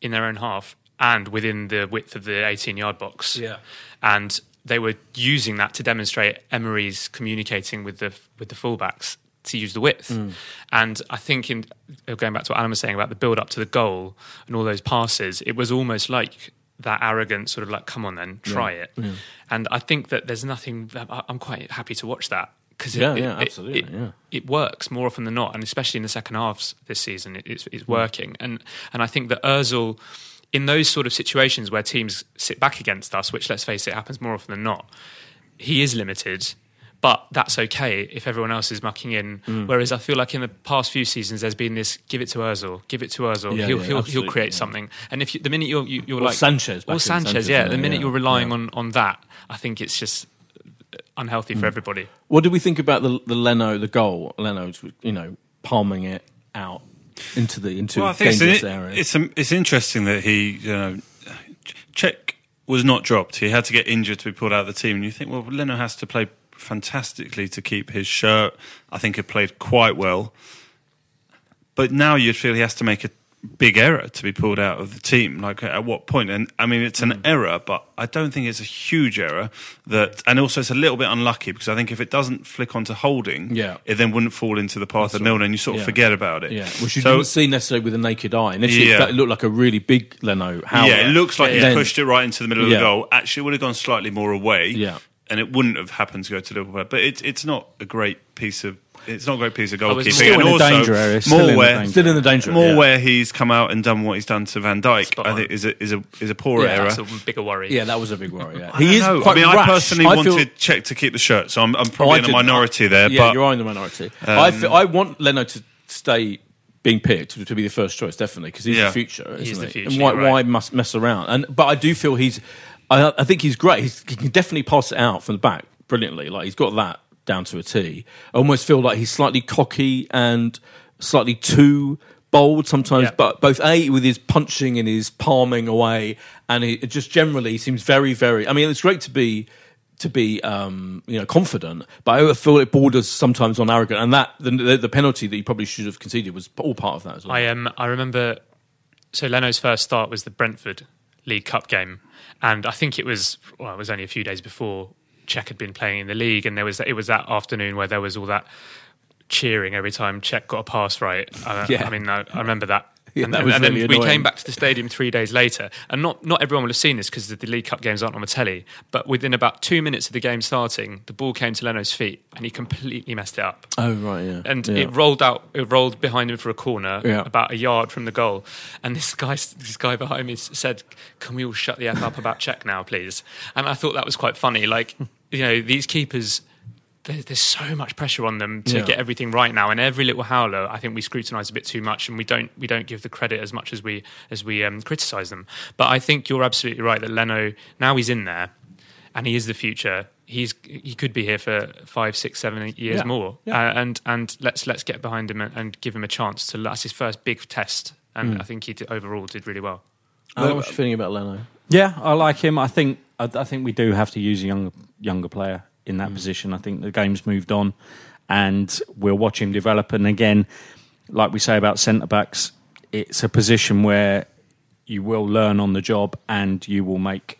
D: in their own half and within the width of the 18 yard box.
A: Yeah.
D: And they were using that to demonstrate Emery's communicating with the with the fullbacks to use the width.
A: Mm.
D: And I think in going back to what Alan was saying about the build up to the goal and all those passes, it was almost like that arrogant sort of like, come on then, try it. And I think that there's nothing. I'm quite happy to watch that because
A: Yeah, yeah, absolutely,
D: it,
A: yeah.
D: it works more often than not, and especially in the second halves this season, it, it's, it's working. And and I think that Özil, in those sort of situations where teams sit back against us, which let's face it happens more often than not, he is limited. But that's okay if everyone else is mucking in.
A: Mm.
D: Whereas I feel like in the past few seasons, there's been this: give it to Özil, give it to Özil.
A: Yeah,
D: he'll
A: yeah,
D: he'll, he'll create
A: yeah.
D: something. And if you, the minute you're you, you're
A: Or
D: like
A: Sanchez
D: or Sanchez,
A: Sanchez,
D: yeah, the minute you're relying on on that, I think it's just unhealthy
A: Mm.
D: for everybody.
A: What do we think about the the Leno the goal? Leno's you know palming it out into the into
B: Well, I think
A: dangerous
B: it's,
A: area.
B: it's um, it's interesting that he, you know, Cech was not dropped. He had to get injured to be pulled out of the team. And you think, well, Leno has to play fantastically to keep his shirt. I think he played quite well. But now you'd feel he has to make a big error to be pulled out of the team. Like at what point? And I mean, it's an
A: Hmm.
B: error, but I don't think it's a huge error. That and also it's a little bit unlucky because I think if it doesn't flick onto Holding,
A: Yeah.
B: it then wouldn't fall into the path
A: That's
B: of
A: right.
B: Milner, and you sort of
A: Yeah.
B: forget about it.
A: yeah, which you
B: So-
A: didn't see necessarily with the naked eye. Initially,
B: Yeah.
A: it looked like a really big Leno. Howler.
B: Yeah, it looks like he pushed it right into the middle of the goal. Actually, it would have gone slightly more away.
A: Yeah.
B: and it wouldn't have happened to go to Liverpool. But it's it's not a great piece of. It's not a great piece of oh,
D: was
B: goalkeeping,
D: still
B: and
C: in the
B: also
C: danger area, still
B: more
C: in the
B: where
C: danger
A: Still in the danger.
B: more
A: yeah.
B: where he's come out and done what he's done to Van Dijk. I think is a is a is a poor
A: Yeah,
B: error.
D: That's a bigger worry.
A: Yeah, that was a big worry. Yeah.
B: I don't know.
A: quite
B: I mean, I personally
A: I
B: wanted
A: feel-
B: Cech to keep the shirt, so I'm, I'm
A: Oh,
B: probably
A: I
B: in a minority there.
A: Yeah,
B: but
A: you're in the minority. I, um, feel, I want Leno to stay being picked to, to be the first choice, definitely, because he's
B: Yeah.
A: the future.
D: He's
A: isn't
D: the
A: he?
D: future,
A: And why,
D: right.
A: why must mess around? And but I do feel he's. I, I think he's great. He's, he can definitely pass it out from the back brilliantly. Like he's got that down to a T. I almost feel like he's slightly cocky and slightly too bold sometimes.
D: Yeah.
A: But both a with his punching and his palming away, and he it just generally seems very, very. I mean, it's great to be to be um, you know confident, but I feel it borders sometimes on arrogant, and that the, the, the penalty that he probably should have conceded was all part of that as well.
D: I um, I remember. So Leno's first start was the Brentford League Cup game, and I think it was well, it was only a few days before Cech had been playing in the league, and there was it was that afternoon where there was all that cheering every time Cech got a pass right. I,
A: Yeah.
D: I mean, I, I remember that.
A: Yeah,
D: and
A: that
D: then,
A: was
D: and then
A: really
D: we
A: annoying.
D: came back to the stadium three days later, and not not everyone will have seen this because the, the League Cup games aren't on the telly. But within about two minutes of the game starting, the ball came to Leno's feet, and he completely messed it up
A: oh right, yeah,
D: and
A: yeah.
D: it rolled out. It rolled behind him for a corner,
A: Yeah.
D: about a yard from the goal. And this guy, this guy behind me said, "Can we all shut the f up about Cech now, please?" And I thought that was quite funny. Like, you know, these keepers. There's, there's so much pressure on them to
A: Yeah.
D: get everything right now, and every little howler, I think we scrutinise a bit too much, and we don't we don't give the credit as much as we as we um, criticise them. But I think you're absolutely right that Leno now he's in there, and he is the future. He's he could be here for five, six, seven eight years
A: Yeah.
D: more,
A: Yeah.
D: Uh, and and let's let's get behind him and, and give him a chance to. That's his first big test, and
A: Hmm.
D: I think he did, overall did really well.
A: Alan, what's your feeling about Leno?
C: Yeah, I like him. I think I, I think we do have to use a younger younger player in that mm. position. I think the game's moved on, and we'll watch him develop. And again, like we say about centre backs, it's a position where you will learn on the job, and you will make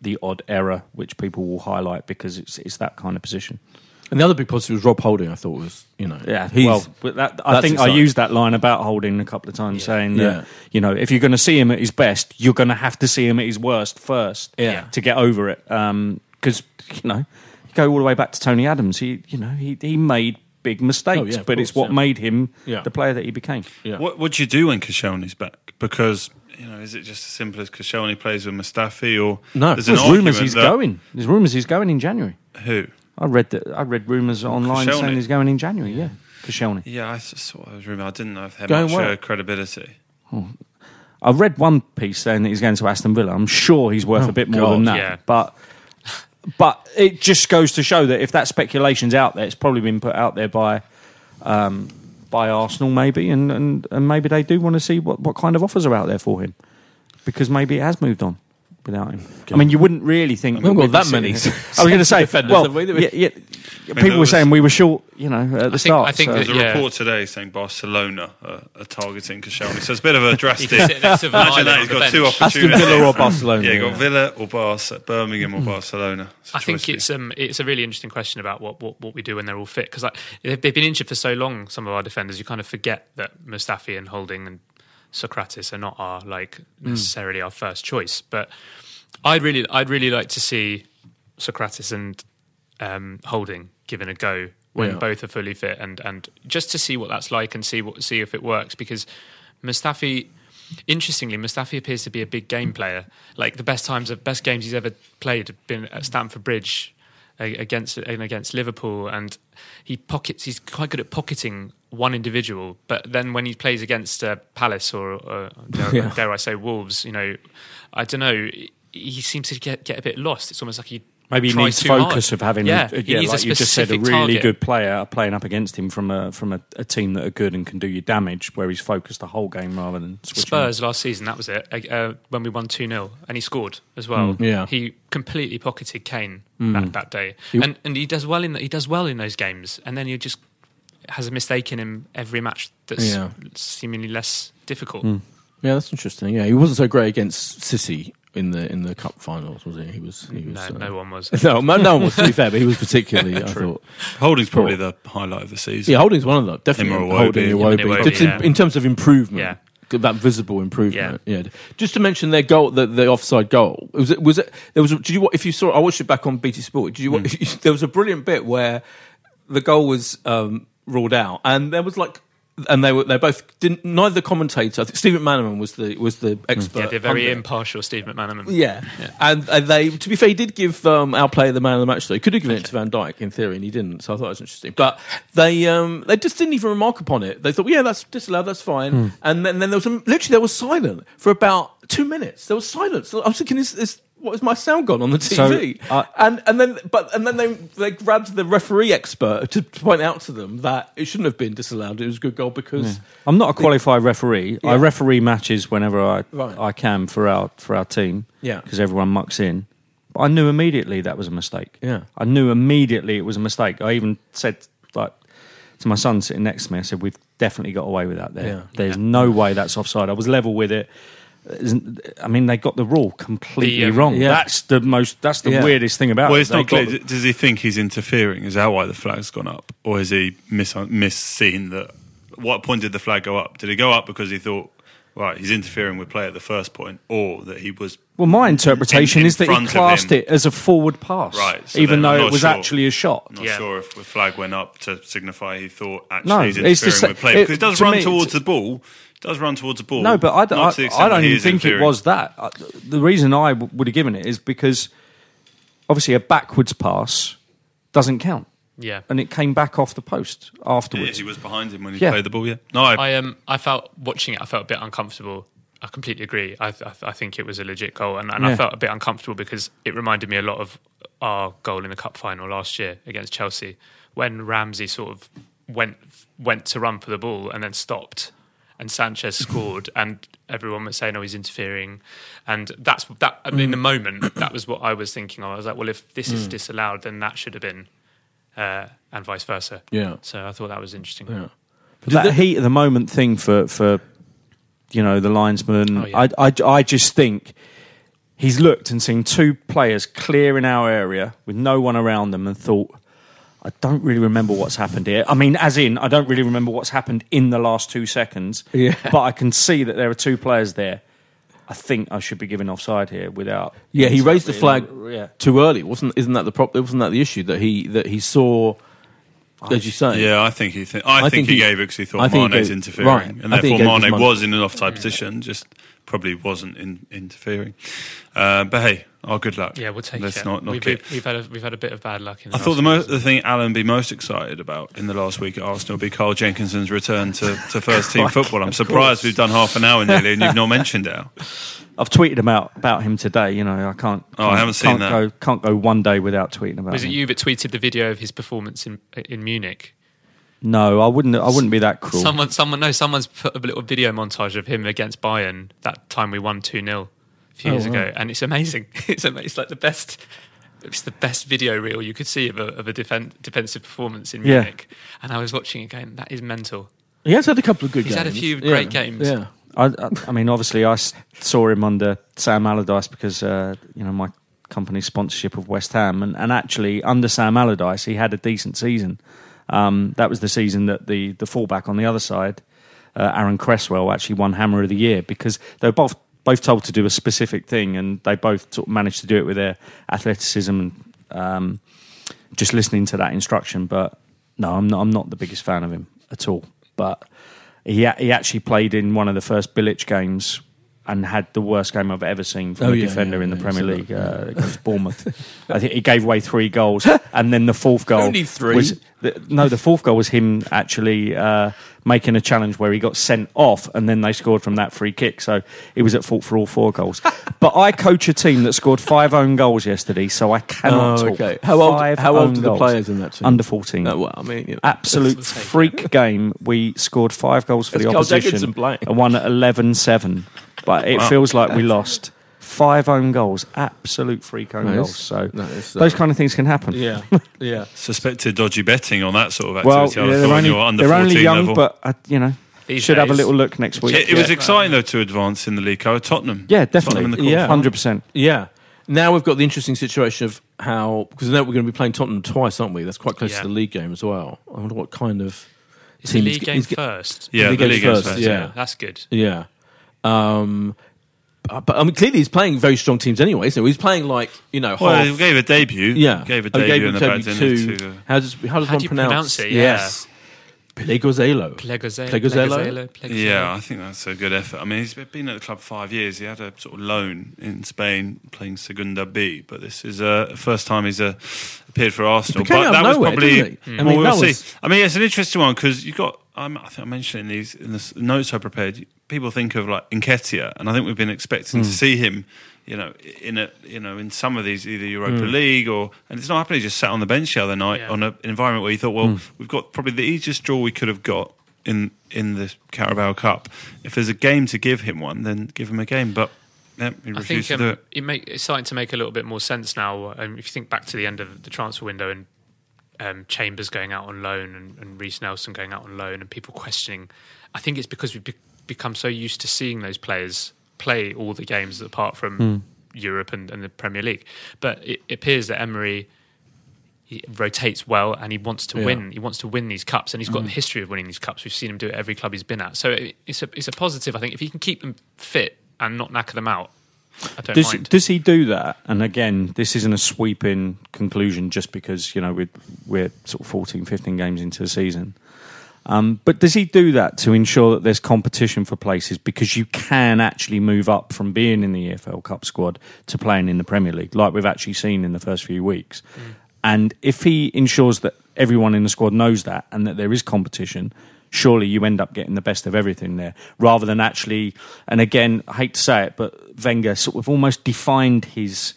C: the odd error, which people will highlight because it's it's that kind of position.
A: And the other big positive was Rob Holding. I thought was you know
C: Yeah,
A: he's,
C: well, but that, I
A: that's
C: think I used that line about Holding a couple of times, saying that
A: Yeah.
C: you know if you're going to see him at his best, you're going to have to see him at his worst first,
A: Yeah.
C: to get over it. Um, because you know, you go all the way back to Tony Adams. He, you know, he he made big mistakes,
A: Oh, yeah, of
C: but it's what
A: yeah.
C: made him
A: Yeah.
C: the player that he became.
A: Yeah.
B: What what do you do when Koscielny's back? Because you know, is it just as simple as Koscielny plays with Mustafi, or
A: No.
B: there's
C: There's rumours he's
B: that-
C: going. There's rumours he's going in January.
B: Who?
C: I read that. I read rumours online
B: Koscielny?
C: saying he's going in January. Yeah, Koscielny.
B: Yeah, I saw I was rumoured. I didn't know if they had much uh, credibility.
C: I read one piece saying that he's going to Aston Villa. I'm sure he's worth
A: Oh,
C: a bit more
A: God.
C: than that.
D: Yeah.
C: But but it just goes to show that if that speculation's out there, it's probably been put out there by um, by Arsenal, maybe, and, and, and maybe they do want to see what, what kind of offers are out there for him because maybe it has moved on without him. I mean, you wouldn't really think
A: We haven't
C: we'd
A: got that many
C: I was going to say,
A: defenders,
C: well,
A: we?
C: yeah, yeah,
B: there
C: people were
B: was-
C: saying we were short, you know, at the
D: think-
C: start.
D: I think
C: so-
D: that-
B: There's a
D: Yeah.
B: report today saying Barcelona are, are targeting Koscielny, so it's a bit of a drastic.
D: He can sit next to Van
B: Imagine that
D: on
B: he's
D: the
B: got
D: bench.
B: two
A: Aston. Villa or Barcelona.
B: Yeah, you got Villa or Barca, Birmingham or Barcelona.
D: I think it's um it's a really interesting question about what, what, what we do when they're all fit because like, they've, they've been injured for so long. Some of our defenders, you kind of forget that Mustafi and Holding and Sokratis are not our like necessarily our first choice. But I'd really I'd really like to see Sokratis and um, Holding given a go when
A: Yeah.
D: both are fully fit and and just to see what that's like and see what see if it works because Mustafi. Interestingly, Mustafi appears to be a big game player. Like the best times, of best games he's ever played have been at Stamford Bridge against and against Liverpool, and he pockets. He's quite good at pocketing one individual, but then when he plays against uh, Palace or, or dare,
A: Yeah.
D: dare I say Wolves, you know, I don't know. He seems to get get a bit lost. It's almost like he
C: Maybe he needs
D: too hard.
C: focus of having,
D: yeah,
C: a, yeah like
D: a
C: you just said, a really
D: target.
C: good player playing up against him from a from a, a team that are good and can do you damage, where he's focused the whole game rather than.
D: Spurs last season, that was it. Uh, when we won 2 0, and he scored as well.
A: Mm, yeah.
D: He completely pocketed Kane that, that day. and and he does well in he does well in those games. And then you just has a mistake in him every match that's
A: Yeah.
D: seemingly less difficult.
A: Yeah, that's interesting. Yeah, he wasn't so great against City in the in the cup finals, was he? He was. He was
D: No,
A: uh,
D: no one was.
A: No, no no one was. To be fair, but he was particularly. I thought.
B: Holding's probably the highlight of the season.
A: Yeah, Holding's one of them. Definitely
B: Him
A: Holding
B: Iwobi.
A: Iwobi.
D: Him Iwobi,
A: Just in, in terms of improvement.
D: Yeah.
A: that visible improvement. Yeah. Just to mention their goal, the, the offside goal. Was it? Was it? There was. Did you? If you saw, I watched it back on BT Sport. Did you? wa- There was a brilliant bit where the goal was um, ruled out, and there was like. And they were they both didn't neither the commentator I think Stephen McManaman was the was the expert
D: Yeah, the very
A: pundit.
D: impartial Steve McManaman.
A: Yeah. And, and they, to be fair, he did give um, our player the man of the match. Though he could have given it to Van Dijk in theory, and he didn't. So I thought it was interesting. But they, um, they just didn't even remark upon it. They thought, well, yeah, that's disallowed, that's fine.
C: Hmm.
A: And then, then there was some, literally there was silent for about two minutes. There was silence. I was thinking, is, is what is my sound gone on the
C: So,
A: TV?
C: uh,
A: and and then, but and then they they grabbed the referee expert to, to point out to them that it shouldn't have been disallowed. It was a good goal because
C: I'm not a qualified referee. I referee matches whenever I
A: Right.
C: I can for our for our team.
A: Yeah.
C: because everyone mucks in. But I knew immediately that was a mistake.
A: Yeah.
C: I knew immediately it was a mistake. I even said like to my son sitting next to me, I said, "We've definitely got away with that. There,
A: Yeah.
C: there's no way that's offside." I was level with it. Isn't- I mean, they got the rule completely
D: The, um,
C: wrong.
A: Yeah.
C: That's the most. That's the
A: Yeah.
C: weirdest thing about
B: Well,
C: it.
B: it's
C: They
B: not clear.
C: the-
B: Does he think he's interfering? Is that why the flag's gone up, or has he miss misseen that? What point did the flag go up? Did it go up because he thought, right, he's interfering with play at the first point, or that he was
C: Well, my interpretation
B: in
C: is that he classed it as a forward pass,
B: Right, so
C: even though it was
B: sure.
C: actually a shot.
B: not
D: Yeah.
B: sure if the flag went up to signify he thought actually
C: No,
B: he's interfering
C: the sa-
B: with play
C: it-
B: because it does
C: to
B: run
C: me,
B: towards
C: it's-
B: the ball. Does run towards the ball.
C: No, but I, d-
B: not to the
C: I- I don't even
B: is
C: think it was that. Uh, The reason I w- would have given it is because obviously a backwards pass doesn't count,
D: Yeah.
C: and it came back off the post
B: Yeah,
C: afterwards.
B: he was behind him when he
C: Yeah.
B: played the ball. Yeah, no, I,
D: I um I felt watching it. I felt a bit uncomfortable. I completely agree. I I, I think it was a legit goal, and, and I felt a bit uncomfortable because it reminded me a lot of our goal in the cup final last year against Chelsea when Ramsey sort of went went to run for the ball and then stopped, and Sanchez scored, and everyone was saying, "Oh, he's interfering," and that's that. I mean, in the moment, that was what I was thinking of. I was like, "Well, if this is disallowed, then that should have been." Uh, and vice versa.
A: Yeah.
D: So I thought that was interesting.
A: Yeah.
C: But that heat of the moment thing for for you know the linesman.
D: Oh, yeah.
C: I, I I just think he's looked and seen two players clear in our area with no one around them and thought. I don't really remember what's happened here. I mean, as in, I don't really remember what's happened in the last two seconds.
A: Yeah.
C: But I can see that there are two players there. I think I should be given offside here without.
A: Yeah, he raised the flag
C: Yeah.
A: too early. wasn't Isn't that the problem? Wasn't that the issue that he that he saw? As you say,
B: Yeah, I think he. Th- I,
A: I
B: think,
A: think
B: he,
A: he-
B: gave it because he thought
A: think he
B: Mane's interfering,
A: right.
B: and
A: I think he
B: therefore Mane was in an offside position, just probably wasn't in, interfering. Uh, but hey, oh, good luck.
D: Yeah, we'll take
B: Let's
D: it.
B: not not
D: we've,
B: keep.
D: we've had a, we've had a bit of bad luck. In the
B: I thought the,
D: last
B: mo- the thing Alan be most excited about in the last week at Arsenal would be Carl Jenkinson's return to, to first team oh football. I'm surprised we've done half an hour nearly and you've not mentioned it.
C: I've tweeted about about him today. You know, I can't.
B: Oh, I
C: can't-
B: haven't seen
C: can't
B: that.
C: Go, can't go one day without tweeting about it.
D: Was it
C: him.
D: you that tweeted the video of his performance in in Munich?
C: No, I wouldn't. I wouldn't be that cruel.
D: Someone, someone, no, someone's put a little video montage of him against Bayern that time we won two 0 a few
A: Oh,
D: years
A: wow.
D: ago, and it's amazing. It's amazing. It's like the best. It's the best video reel you could see of a, of a defen- defensive performance in
C: Yeah.
D: Munich. And I was watching it going, that is mental.
A: he has had a couple of good.
D: He's
A: games.
D: had a few
A: Yeah.
D: great games.
A: Yeah,
C: I, I, I mean, obviously, I saw him under Sam Allardyce because uh, you know my company's sponsorship of West Ham, and, and actually under Sam Allardyce, he had a decent season. Um, that was the season that the the fullback on the other side, uh, Aaron Cresswell, actually won Hammer of the Year because they were both both told to do a specific thing, and they both sort of managed to do it with their athleticism and um, just listening to that instruction. But no, I'm not. I'm not the biggest fan of him at all. But he he actually played in one of the first Bilic games and had the worst game I've ever seen from
A: Oh,
C: a
A: yeah,
C: defender
A: yeah,
C: in the
A: yeah,
C: Premier League uh, against Bournemouth. I think he gave away three goals, and then the fourth goal
A: Only three?
C: was the, no. The fourth goal was him actually uh, making a challenge where he got sent off, and then they scored from that free kick. So he was at fault for all four goals. but I coach a team that scored five own goals yesterday, so I cannot
A: Oh,
C: talk.
A: okay. How old-
C: Five
A: how old are the players in that team?
C: Under fourteen.
A: No, well, I mean, you know,
C: Absolute freak game. We scored five goals for
A: That's
C: the opposition and won at 11-7. But it
B: Wow.
C: feels like we lost five own goals. Absolute freak own
A: No,
C: goals. So
A: no, it's, uh,
C: those kind of things can happen.
A: yeah, yeah.
B: Suspected dodgy betting on that sort of
C: Well,
B: activity.
C: yeah,
B: I
C: they're
B: thought on
C: only,
B: under
C: they're
B: 14
C: only young,
B: level.
C: but uh, you know,
D: These
C: should have a little look next week.
B: it, it was
A: Yeah.
B: exciting though to advance in the league. Oh, Tottenham.
C: yeah,
B: Tottenham in the
C: definitely.
A: Yeah.
C: hundred percent.
A: Yeah. Now we've got the interesting situation of how because now we're going to be playing Tottenham twice, aren't we? That's quite close
D: Yeah.
A: to the league game as well. I wonder what kind of
D: Is the
A: team
D: league
A: he's-
D: game
A: he's
D: first?
B: Yeah,
A: league
B: the league game's
A: first,
B: first,
A: yeah.
D: That's good.
A: Yeah. Um, but I mean, clearly he's playing very strong teams anyway. So he's playing like you know,
B: Well,
A: half,
B: he gave a debut.
A: yeah,
B: gave a
A: Oh,
B: debut
A: gave
B: in the
A: debut
B: back, didn't he,
A: to-
B: to, uh,
A: how does how does
D: How
A: one
D: do
A: pronounce,
D: pronounce it?
A: Yes, Pleguezuelo.
D: Pleguezuelo.
A: Pleguezuelo?
D: Pleguezuelo?
B: Yeah, I think that's a good effort. I mean, he's been at the club five years. He had a sort of loan in Spain playing Segunda B, but this is uh, first time he's uh, appeared for Arsenal. But
A: out of
B: that was
A: nowhere,
B: probably.
A: didn't? I
B: Well,
A: mean,
B: we'll
A: that
B: see. I mean, it's an interesting one because you got. Um, I think I mentioned in these in the notes I prepared. People think of like Nketiah, and I think we've been expecting
A: Hmm.
B: to see him. You know, in a you know in some of these either Europa
A: Hmm.
B: League or and it's not happening. He just sat on the bench the other night
D: Yeah.
B: on a, an environment where you thought, well,
A: Hmm.
B: we've got probably the easiest draw we could have got in in the Carabao Cup. If there's a game to give him one, then give him a game. But yeah,
D: I think
B: to
D: um,
B: it.
D: it make, it's starting to make a little bit more sense now. Um, if you think back to the end of the transfer window and um, Chambers going out on loan and, and Reiss Nelson going out on loan and people questioning, I think it's because we've be- become so used to seeing those players play all the games apart from hmm. Europe and, and the Premier League. But it, it appears that Emery he rotates well and he wants to
A: Yeah.
D: win. He wants to win these cups, and he's got hmm. the history of winning these cups. We've seen him do it every club he's been at. So it, it's a it's a positive. I think if he can keep them fit and not knacker them out, I don't
C: Does,
D: mind.
C: does he do that? And again, this isn't a sweeping conclusion just because, you know, we're, we're sort of 14, 15 games into the season. Um, but does he do that to ensure that there's competition for places because you can actually move up from being in the EFL Cup squad to playing in the Premier League, like we've actually seen in the first few weeks? And if he ensures that everyone in the squad knows that and that there is competition, surely you end up getting the best of everything there rather than actually. And again, I hate to say it, but Wenger sort of almost defined his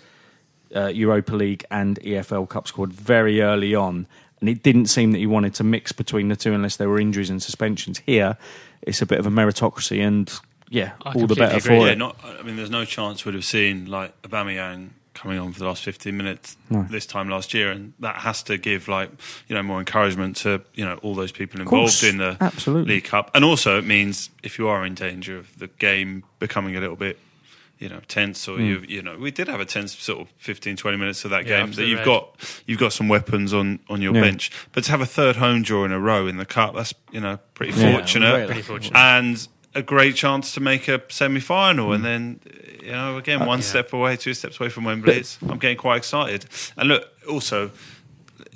C: uh, Europa League and EFL Cup squad very early on. And it didn't seem that he wanted to mix between the two unless there were injuries and suspensions. Here, it's a bit of a meritocracy, and yeah,
D: I
C: all the better
D: agree.
C: for
B: Yeah,
C: it.
B: not. I mean, there's no chance we'd have seen like Aubameyang coming on for the last 15 minutes
C: No.
B: this time last year, and that has to give like you know more encouragement to you know all those people involved in the
C: absolutely.
B: League Cup, and also it means if you are in danger of the game becoming a little bit. You know, tense, or hmm. you, you know, we did have a tense sort of 15, 20 minutes of that
D: Yeah,
B: game.
D: up
B: That you've
D: red.
B: got, you've got some weapons on on your
C: Yeah.
B: bench, but to have a third home draw in a row in the cup, that's you know pretty
C: Yeah,
B: fortunate.
A: very
D: Pretty fortunate.
B: and a great chance to make a semi-final, hmm. and then you know again one
D: yeah.
B: step away, two steps away from Wembley. It's, I'm getting quite excited. And look, also,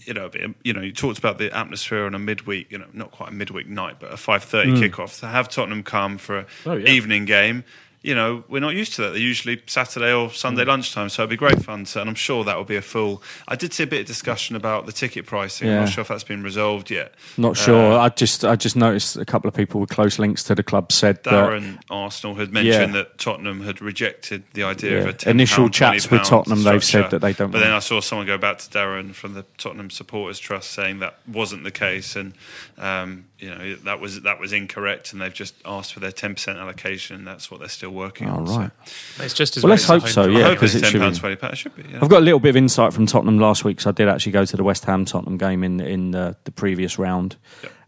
B: you know, you know, you talked about the atmosphere on a midweek, you know, not quite a midweek night, but a 5:30 hmm. kickoff. To have Tottenham come for an
A: Oh, yeah.
B: evening game. You know, we're not used to that. They're usually Saturday or Sunday lunchtime, so it'd be great fun. To, and I'm sure that will be a full. I did see a bit of discussion about the ticket pricing. I'm not sure if that's been resolved yet.
C: Not sure.
B: Uh,
C: I just I just noticed a couple of people with close links to the club said that
B: Darren Arsenal had mentioned
C: Yeah.
B: that Tottenham had rejected the idea of a 10
C: Initial chats with Tottenham, they've said that they don't
B: But then I saw someone go back to Darren from the Tottenham Supporters Trust saying that wasn't the case, and um, you know that was that was incorrect, and they've just asked for their 10% allocation. and That's what they're still working
C: Oh,
B: on.
C: right.
D: It's just as
C: Well,
D: well
C: let's
D: as
C: hope so, yeah, because
B: it's
C: it should
B: 10 pounds,
C: be-
B: 20 pounds. It should be. Yeah.
C: I've got a little bit of insight from Tottenham last week, so I did actually go to the West Ham Tottenham game in in the, the previous round.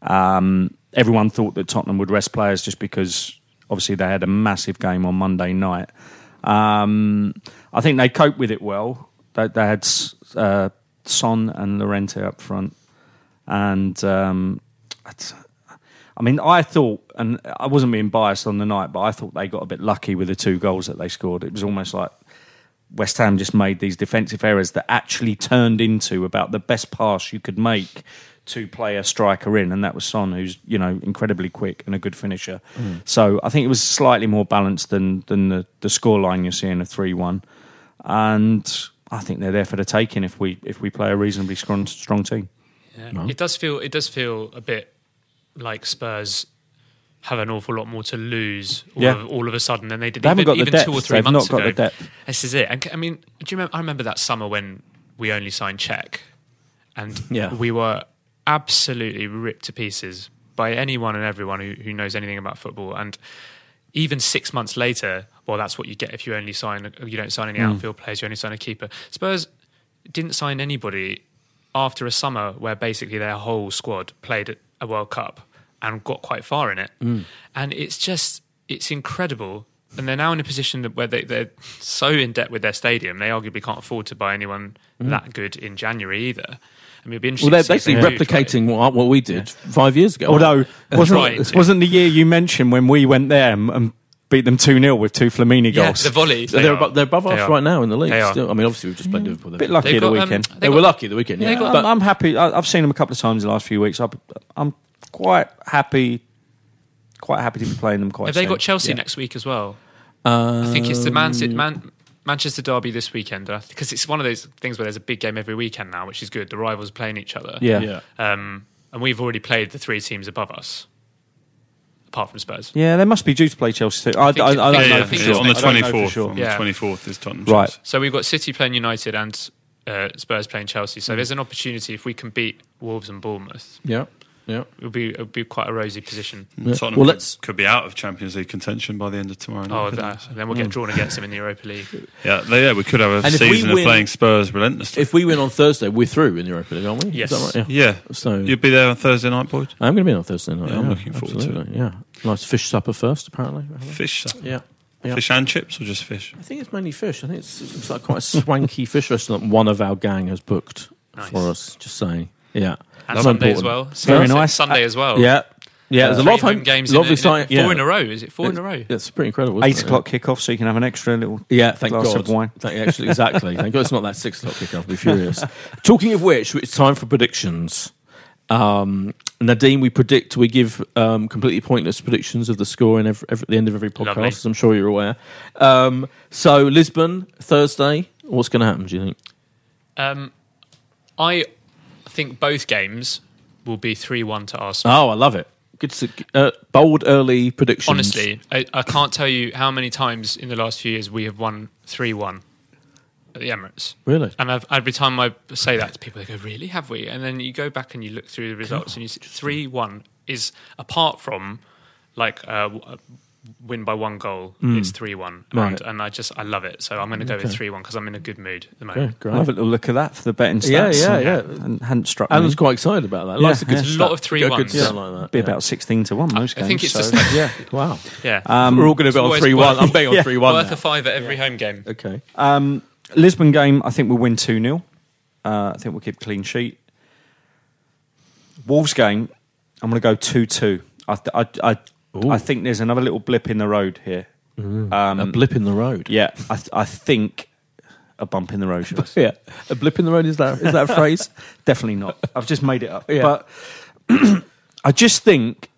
C: Um, everyone thought that Tottenham would rest players just because obviously they had a massive game on Monday night. Um, I think they coped with it well. They, they had uh, Son and Llorente up front, and um, it's- I mean, I thought, and I wasn't being biased on the night, but I thought they got a bit lucky with the two goals that they scored. It was almost like West Ham just made these defensive errors that actually turned into about the best pass you could make to play a striker in, and that was Son, who's you know incredibly quick and a good finisher. Mm. So I think it was slightly more balanced than than the, the scoreline you're seeing of three one, and I think they're there for the taking if we if we play a reasonably strong strong team.
D: Yeah. It does feel it does feel a bit like Spurs have an awful lot more to lose all,
C: Yeah.
D: of, all of a sudden than they did
C: They
D: even,
C: got the
D: even two or
C: depth.
D: three
C: They've
D: months
C: not got
D: ago.
C: the depth.
D: This is it. And I mean, do you remember? I remember that summer when we only signed Cech, and
A: Yeah.
D: we were absolutely ripped to pieces by anyone and everyone who, who knows anything about football. And even six months later, well, that's what you get if you only sign. You don't sign any
C: Hmm.
D: outfield players. You only sign a keeper. Spurs didn't sign anybody after a summer where basically their whole squad played at a World Cup and got quite far in it. Mm. And it's just it's incredible. And they're now in a position that- where they, they're so in debt with their stadium, they arguably can't afford to buy anyone mm. that good in January either. I mean, it'd be interesting.
A: Well, they're
D: to see if
A: basically
D: they do try
A: replicating what, what we did five years ago.
C: Although
D: trying
C: wasn't
D: to.
C: wasn't the year you mentioned when we went there and, and beat them 2 0 with two Flamini
D: Yeah,
C: goals.
D: the volley.
A: So they're, above, they're above us
D: are.
A: right now in the league. Still. I mean, obviously we've just played Liverpool.
C: a bit lucky
D: They've
C: at the
D: got, um,
C: weekend.
A: They,
D: They
A: were lucky the weekend. Yeah,
D: they got-
A: but
C: I'm, I'm happy. I, I've seen them a couple of times in the last few weeks. I, I'm quite happy. Quite happy to be playing them quite
D: Have they got Chelsea
C: Yeah.
D: next week as well? I think it's the Man, City, Man Manchester derby this weekend because it's one of those things where there's a big game every weekend now, which is good. The rivals playing each other.
C: Yeah.
A: yeah.
D: Um, and we've already played the three teams above us, apart from Spurs.
C: Yeah, they must be due to play Chelsea too. I, I, I,
D: think
C: don't
D: yeah,
C: know
D: yeah,
C: for
D: think
C: sure.
D: it's
B: on the
C: I don't know for
B: 24th.
C: sure.
B: On the
D: Yeah.
B: 24th is Tottenham.
C: Right.
B: Chelsea.
D: So we've got City playing United and uh, Spurs playing Chelsea.
C: Mm.
D: So there's an opportunity if we can beat Wolves and Bournemouth,
A: yeah, yeah.
D: it'll be it'll be quite a rosy position.
A: Yeah.
B: Tottenham
A: Well,
B: could-
A: let's-
B: could, be out of Champions League contention by the end of tomorrow night.
D: Oh, that,
B: they?
D: then we'll get hmm. drawn against them in the Europa League.
B: Yeah, they- yeah, we could have a
A: And if we
B: season of playing Spurs relentlessly.
A: If we win on Thursday, we're through in the Europa League, aren't we?
D: Yes.
A: Is that right?
B: yeah,
A: So
B: you'll be there on Thursday night, Boyd.
A: I'm going to be on Thursday night.
B: Yeah, I'm looking forward to
A: it. Yeah, nice fish supper first, apparently.
B: Fish, supper.
A: Yeah. Yeah.
B: fish and chips, or just fish?
A: I think it's mainly fish. I think it's, it's like quite a swanky fish restaurant. One of our gang has booked
D: Nice.
A: for us. Just saying. Yeah.
D: And
A: So
D: Sunday as
A: important.
D: well.
C: Very nice.
D: Sunday as well.
A: Yeah. Yeah, there's a lot of home
D: home games.
A: Lovely
D: in, a, in a,
A: sight.
D: four in a row. Is it four in a row?
A: It's pretty incredible. isn't
C: Eight
A: it?
C: o'clock kickoff, so you can have an extra little.
A: Yeah, thank
C: glass
A: God.
C: of wine.
A: Thank, actually, exactly. Thank God it's not that six o'clock kickoff. I'll be furious. Talking of which, it's time for predictions. Um, Nadim, we predict, we give um, completely pointless predictions of the score in every, every, at the end of every podcast,
D: Lovely.
A: as I'm sure you're aware. Um, so, Lisbon, Thursday, what's going to happen, do you think?
D: Um, I think both games will be three-one to Arsenal.
A: Oh, I love it. Good, to, uh, bold early predictions.
D: Honestly, I, I can't tell you how many times in the last few years we have won three-one at the Emirates.
A: Really?
D: And I've, every time I say that to people, they go, "Really? Have we?" And then you go back and you look through the results, and you see three-one is apart from like uh, uh, win by one goal, it's three-one,
A: Mm. Right.
D: and, and I just I love it. So I'm going to go with three-one because I'm in a good mood at the
A: Okay,
D: moment.
A: great.
C: I'll have a little look at that for the betting stats.
A: yeah,
C: and-
A: yeah.
C: And hadn't struck
A: Alan's
C: me.
A: quite excited about that.
C: Yeah,
A: Likes a good
C: yeah.
A: stat-
D: Lot of three
A: a
D: ones.
A: stat like that.
C: Be
A: yeah.
C: about sixteen to one most
D: I
C: games.
D: I think it's
C: so,
D: just like-
C: yeah.
A: Wow.
D: Yeah,
C: Um,
A: We're all going to bet on 3 1. I'm betting on 3 1.
D: worth a five at every home game.
A: Okay.
C: Um, Lisbon game, I think we'll win 2 0. Uh, I think we'll keep clean sheet. Wolves game, I'm going to go 2 2. I, th- I, I, I think there's another little blip in the road here. Um,
A: a blip in the road.
C: Yeah, I, th- I think a bump in the road.
A: Yeah. A blip in the road, is that, is that a phrase?
C: Definitely not. I've just made it up.
A: Yeah.
C: But I just think,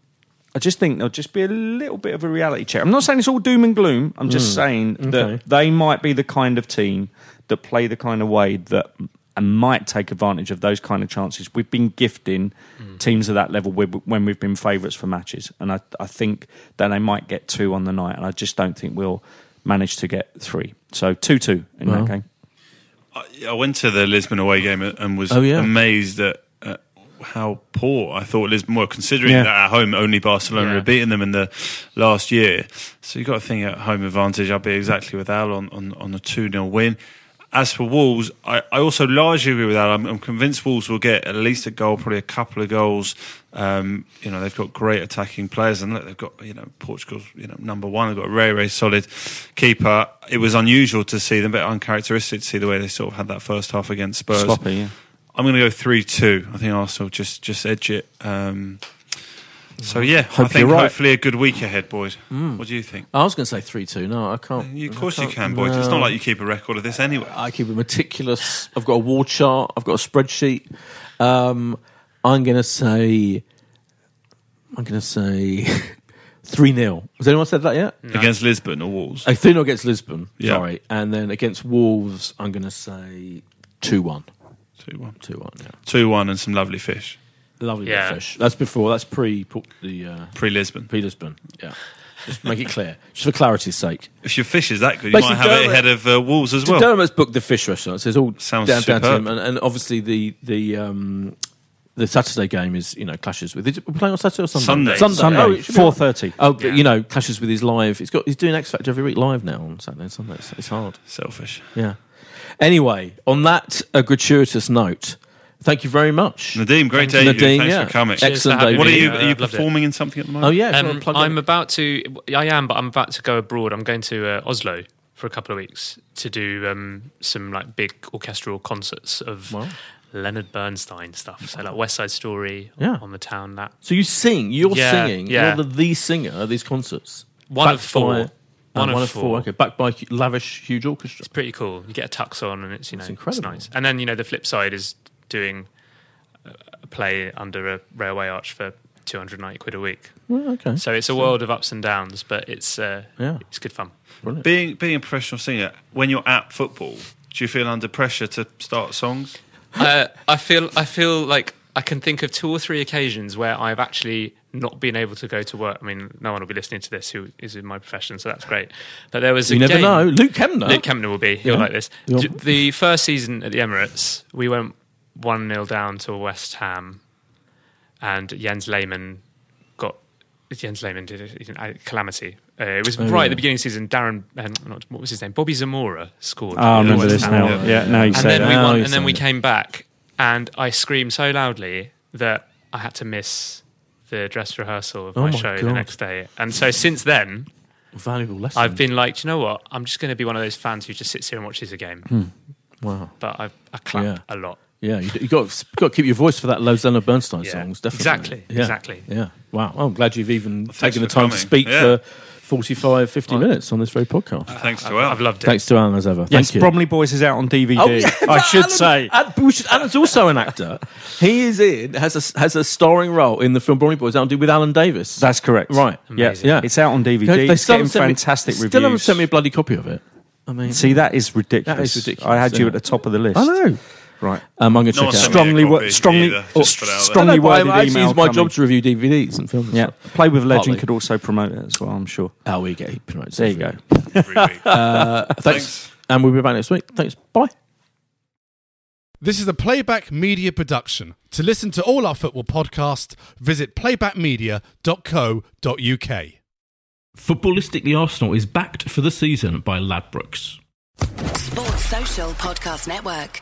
C: I just think there'll just be a little bit of a reality check. I'm not saying it's all doom and gloom. I'm just saying
A: Okay.
C: that they might be the kind of team that play the kind of way that and might take advantage of those kind of chances. We've been gifting mm. teams of that level when we've been favourites for matches, and I, I think that they might get two on the night, and I just don't think we'll manage to get three. So two two in
A: Well.
C: that game.
B: I, I went to the Lisbon away game and was
A: Oh, yeah.
B: amazed at, at how poor I thought Lisbon were, considering
C: Yeah.
B: that at home only Barcelona
D: Yeah.
B: had beaten them in the last year. So you've got to think at home advantage. I'll be exactly with Al on, on, on a 2 0 win. As for Wolves, I, I also largely agree with that. I'm, I'm convinced Wolves will get at least a goal, probably a couple of goals. Um, you know, they've got great attacking players, and look, they've got you know Portugal's you know number one. They've got a very very solid keeper. It was unusual to see them, but uncharacteristic to see the way they sort of had that first half against Spurs.
C: Sloppy, yeah.
B: I'm going to go three two. I think Arsenal just just edge it. Um, so yeah, I
C: Hope
B: think
C: right.
B: hopefully a good week ahead, boys. What do you think?
A: I was going to say 3 2. No, I can't.
B: You, of course
A: I
B: you
A: can't-
B: can, boys. It's not like you keep a record of this anyway.
A: I keep a meticulous. I've got a war chart. I've got a spreadsheet. Um, I'm going to say. I'm going to say three 0 Has anyone said that yet?
B: Against Lisbon or Wolves.
A: Uh, three 0 against Lisbon.
B: Yeah.
A: Sorry, and then against Wolves, I'm going to say two one.
B: Two one.
A: Two one. Yeah.
B: Two one and some lovely fish.
A: Lovely
D: Yeah.
A: fish. That's before. That's pre put the uh,
B: Pre Lisbon.
A: pre Lisbon. Yeah. Just make it clear, just for clarity's sake.
B: If your fish is that good, you
A: Basically,
B: might have it
A: Dermot-
B: ahead of uh, Wolves as well.
A: Dermot's booked the fish restaurant. So it's all
B: Sounds
A: down, down to
B: superb.
A: him, and, and obviously the the um, the Saturday game is you know clashes with. Is it, we're playing on Saturday or Sunday?
B: Sunday.
C: Sunday,
A: Oh, it should be on-
C: thirty.
A: Oh, but you know, clashes with his live. He's got he's doing X Factor every week live now on Saturday and Sunday. It's, it's hard.
B: Selfish.
A: Yeah. Anyway, on that uh, gratuitous note, thank you very much,
B: Nadim, great
A: Thanks,
B: to have you.
A: Nadim,
B: Thanks
A: yeah.
B: for coming.
D: Cheers
A: Excellent
D: for having
A: day.
B: What are you? Are you
D: loved it.
B: performing in something at the moment?
A: Oh yeah,
D: Um,
A: plug
D: I'm
A: it.
D: about to. I am, but I'm about to go abroad. I'm going to uh, Oslo for a couple of weeks to do um, some like big orchestral concerts of
A: Wow.
D: Leonard Bernstein stuff. So like West Side Story
A: Yeah.
D: on the town. That
A: So you sing. You're
D: Yeah,
A: singing.
D: yeah.
A: You're the, the singer at these concerts.
D: one of four.
A: by- Uh,
D: One of four.
A: Okay, backed by hu- lavish, huge orchestra.
D: It's pretty cool. You get a tux on, and it's you know
A: It's incredible.
D: nice. And then you know the flip side is doing a a play under a railway arch for 290 quid a week.
A: Oh, okay,
D: So it's a world of ups and downs, but it's uh,
A: Yeah.
D: it's good fun.
A: brilliant.
B: Being being a professional singer, when you're at football, do you feel under pressure to start songs?
D: uh, I feel I feel like I can think of two or three occasions where I've actually not been able to go to work. I mean, no one will be listening to this who is in my profession, so that's great. But there was a
A: You never
D: game-
A: know. Luke Kempner.
D: Luke Kempner will be. He'll
A: Yeah.
D: like this.
A: Yeah.
D: The first season at the Emirates, we went 1 0 down to West Ham, and Jens Lehmann got. Jens Lehmann did a, a calamity. Uh, it was
A: Oh,
D: right
A: yeah.
D: at the beginning of the season. Darren, um, not, what was his name? Bobby Zamora scored.
C: Oh, I remember
D: West
C: this
D: Ham.
C: now.
B: Yeah.
C: Now you
D: And
C: say
D: then we
C: that.
A: Now
D: won,
A: you
D: and then we
A: it.
D: came back, and I screamed so loudly that I had to miss the dress rehearsal of
A: Oh
D: my
A: my
D: show the next day. And so since then,
A: Valuable lesson.
D: I've been like, "Do you know what? I'm just going to be one of those fans who just sits here and watches a game.
C: Hmm.
A: Wow.
D: But I, I clap
A: Yeah.
D: a lot.
A: Yeah, you, you got got to keep your voice for that Losanna Bernstein
D: Yeah.
A: songs. Definitely.
D: Exactly,
A: Yeah.
D: exactly.
A: Yeah. Wow. I'm glad you've even
B: thanks
A: taken the
B: for
A: time to speak
B: Yeah.
A: for 45, 50 minutes on this very podcast.
B: Uh, thanks to
D: I've, I've loved it.
A: Thanks to Alan as ever.
C: Yes,
A: Thank you.
C: Bromley Boys is out on DVD.
A: Oh, yeah,
C: I should
A: Alan-
C: say.
A: Alan- we should- Alan's also an actor. He is in has a has a starring role in the film Bromley Boys. Out with Alan Davies.
C: That's correct.
A: right.
C: Yeah,
D: Amazing.
A: Yeah.
C: It's out on DVD.
A: They
C: it's getting
A: haven't me-
C: fantastic
A: Still
C: reviews.
A: haven't sent me a bloody copy of it. I mean,
C: See, that is ridiculous.
A: That is ridiculous,
C: I had you at the top of the list.
A: I know.
C: Right.
A: Um, I'm going to
B: No
A: check it out.
C: Strongly, wo- strongly,
B: either,
C: or
B: just put it out there.
C: strongly
A: I know,
C: worded
A: I actually
C: email
A: use my
C: coming.
A: job to review DVDs and films. and
C: Yeah,
A: stuff.
C: Play with Legend
A: Partly.
C: could also promote it as well. I'm sure.
A: Oh, we get heat notes
C: There you go.
B: Every week.
A: Uh, thanks.
B: Thanks.
A: And we'll be back next week. Thanks. Bye.
G: This is a Playback Media production. To listen to all our football podcasts, visit playbackmedia.co.uk.
H: Footballistically Arsenal is backed for the season by Ladbrokes.
I: Sports Social Podcast Network.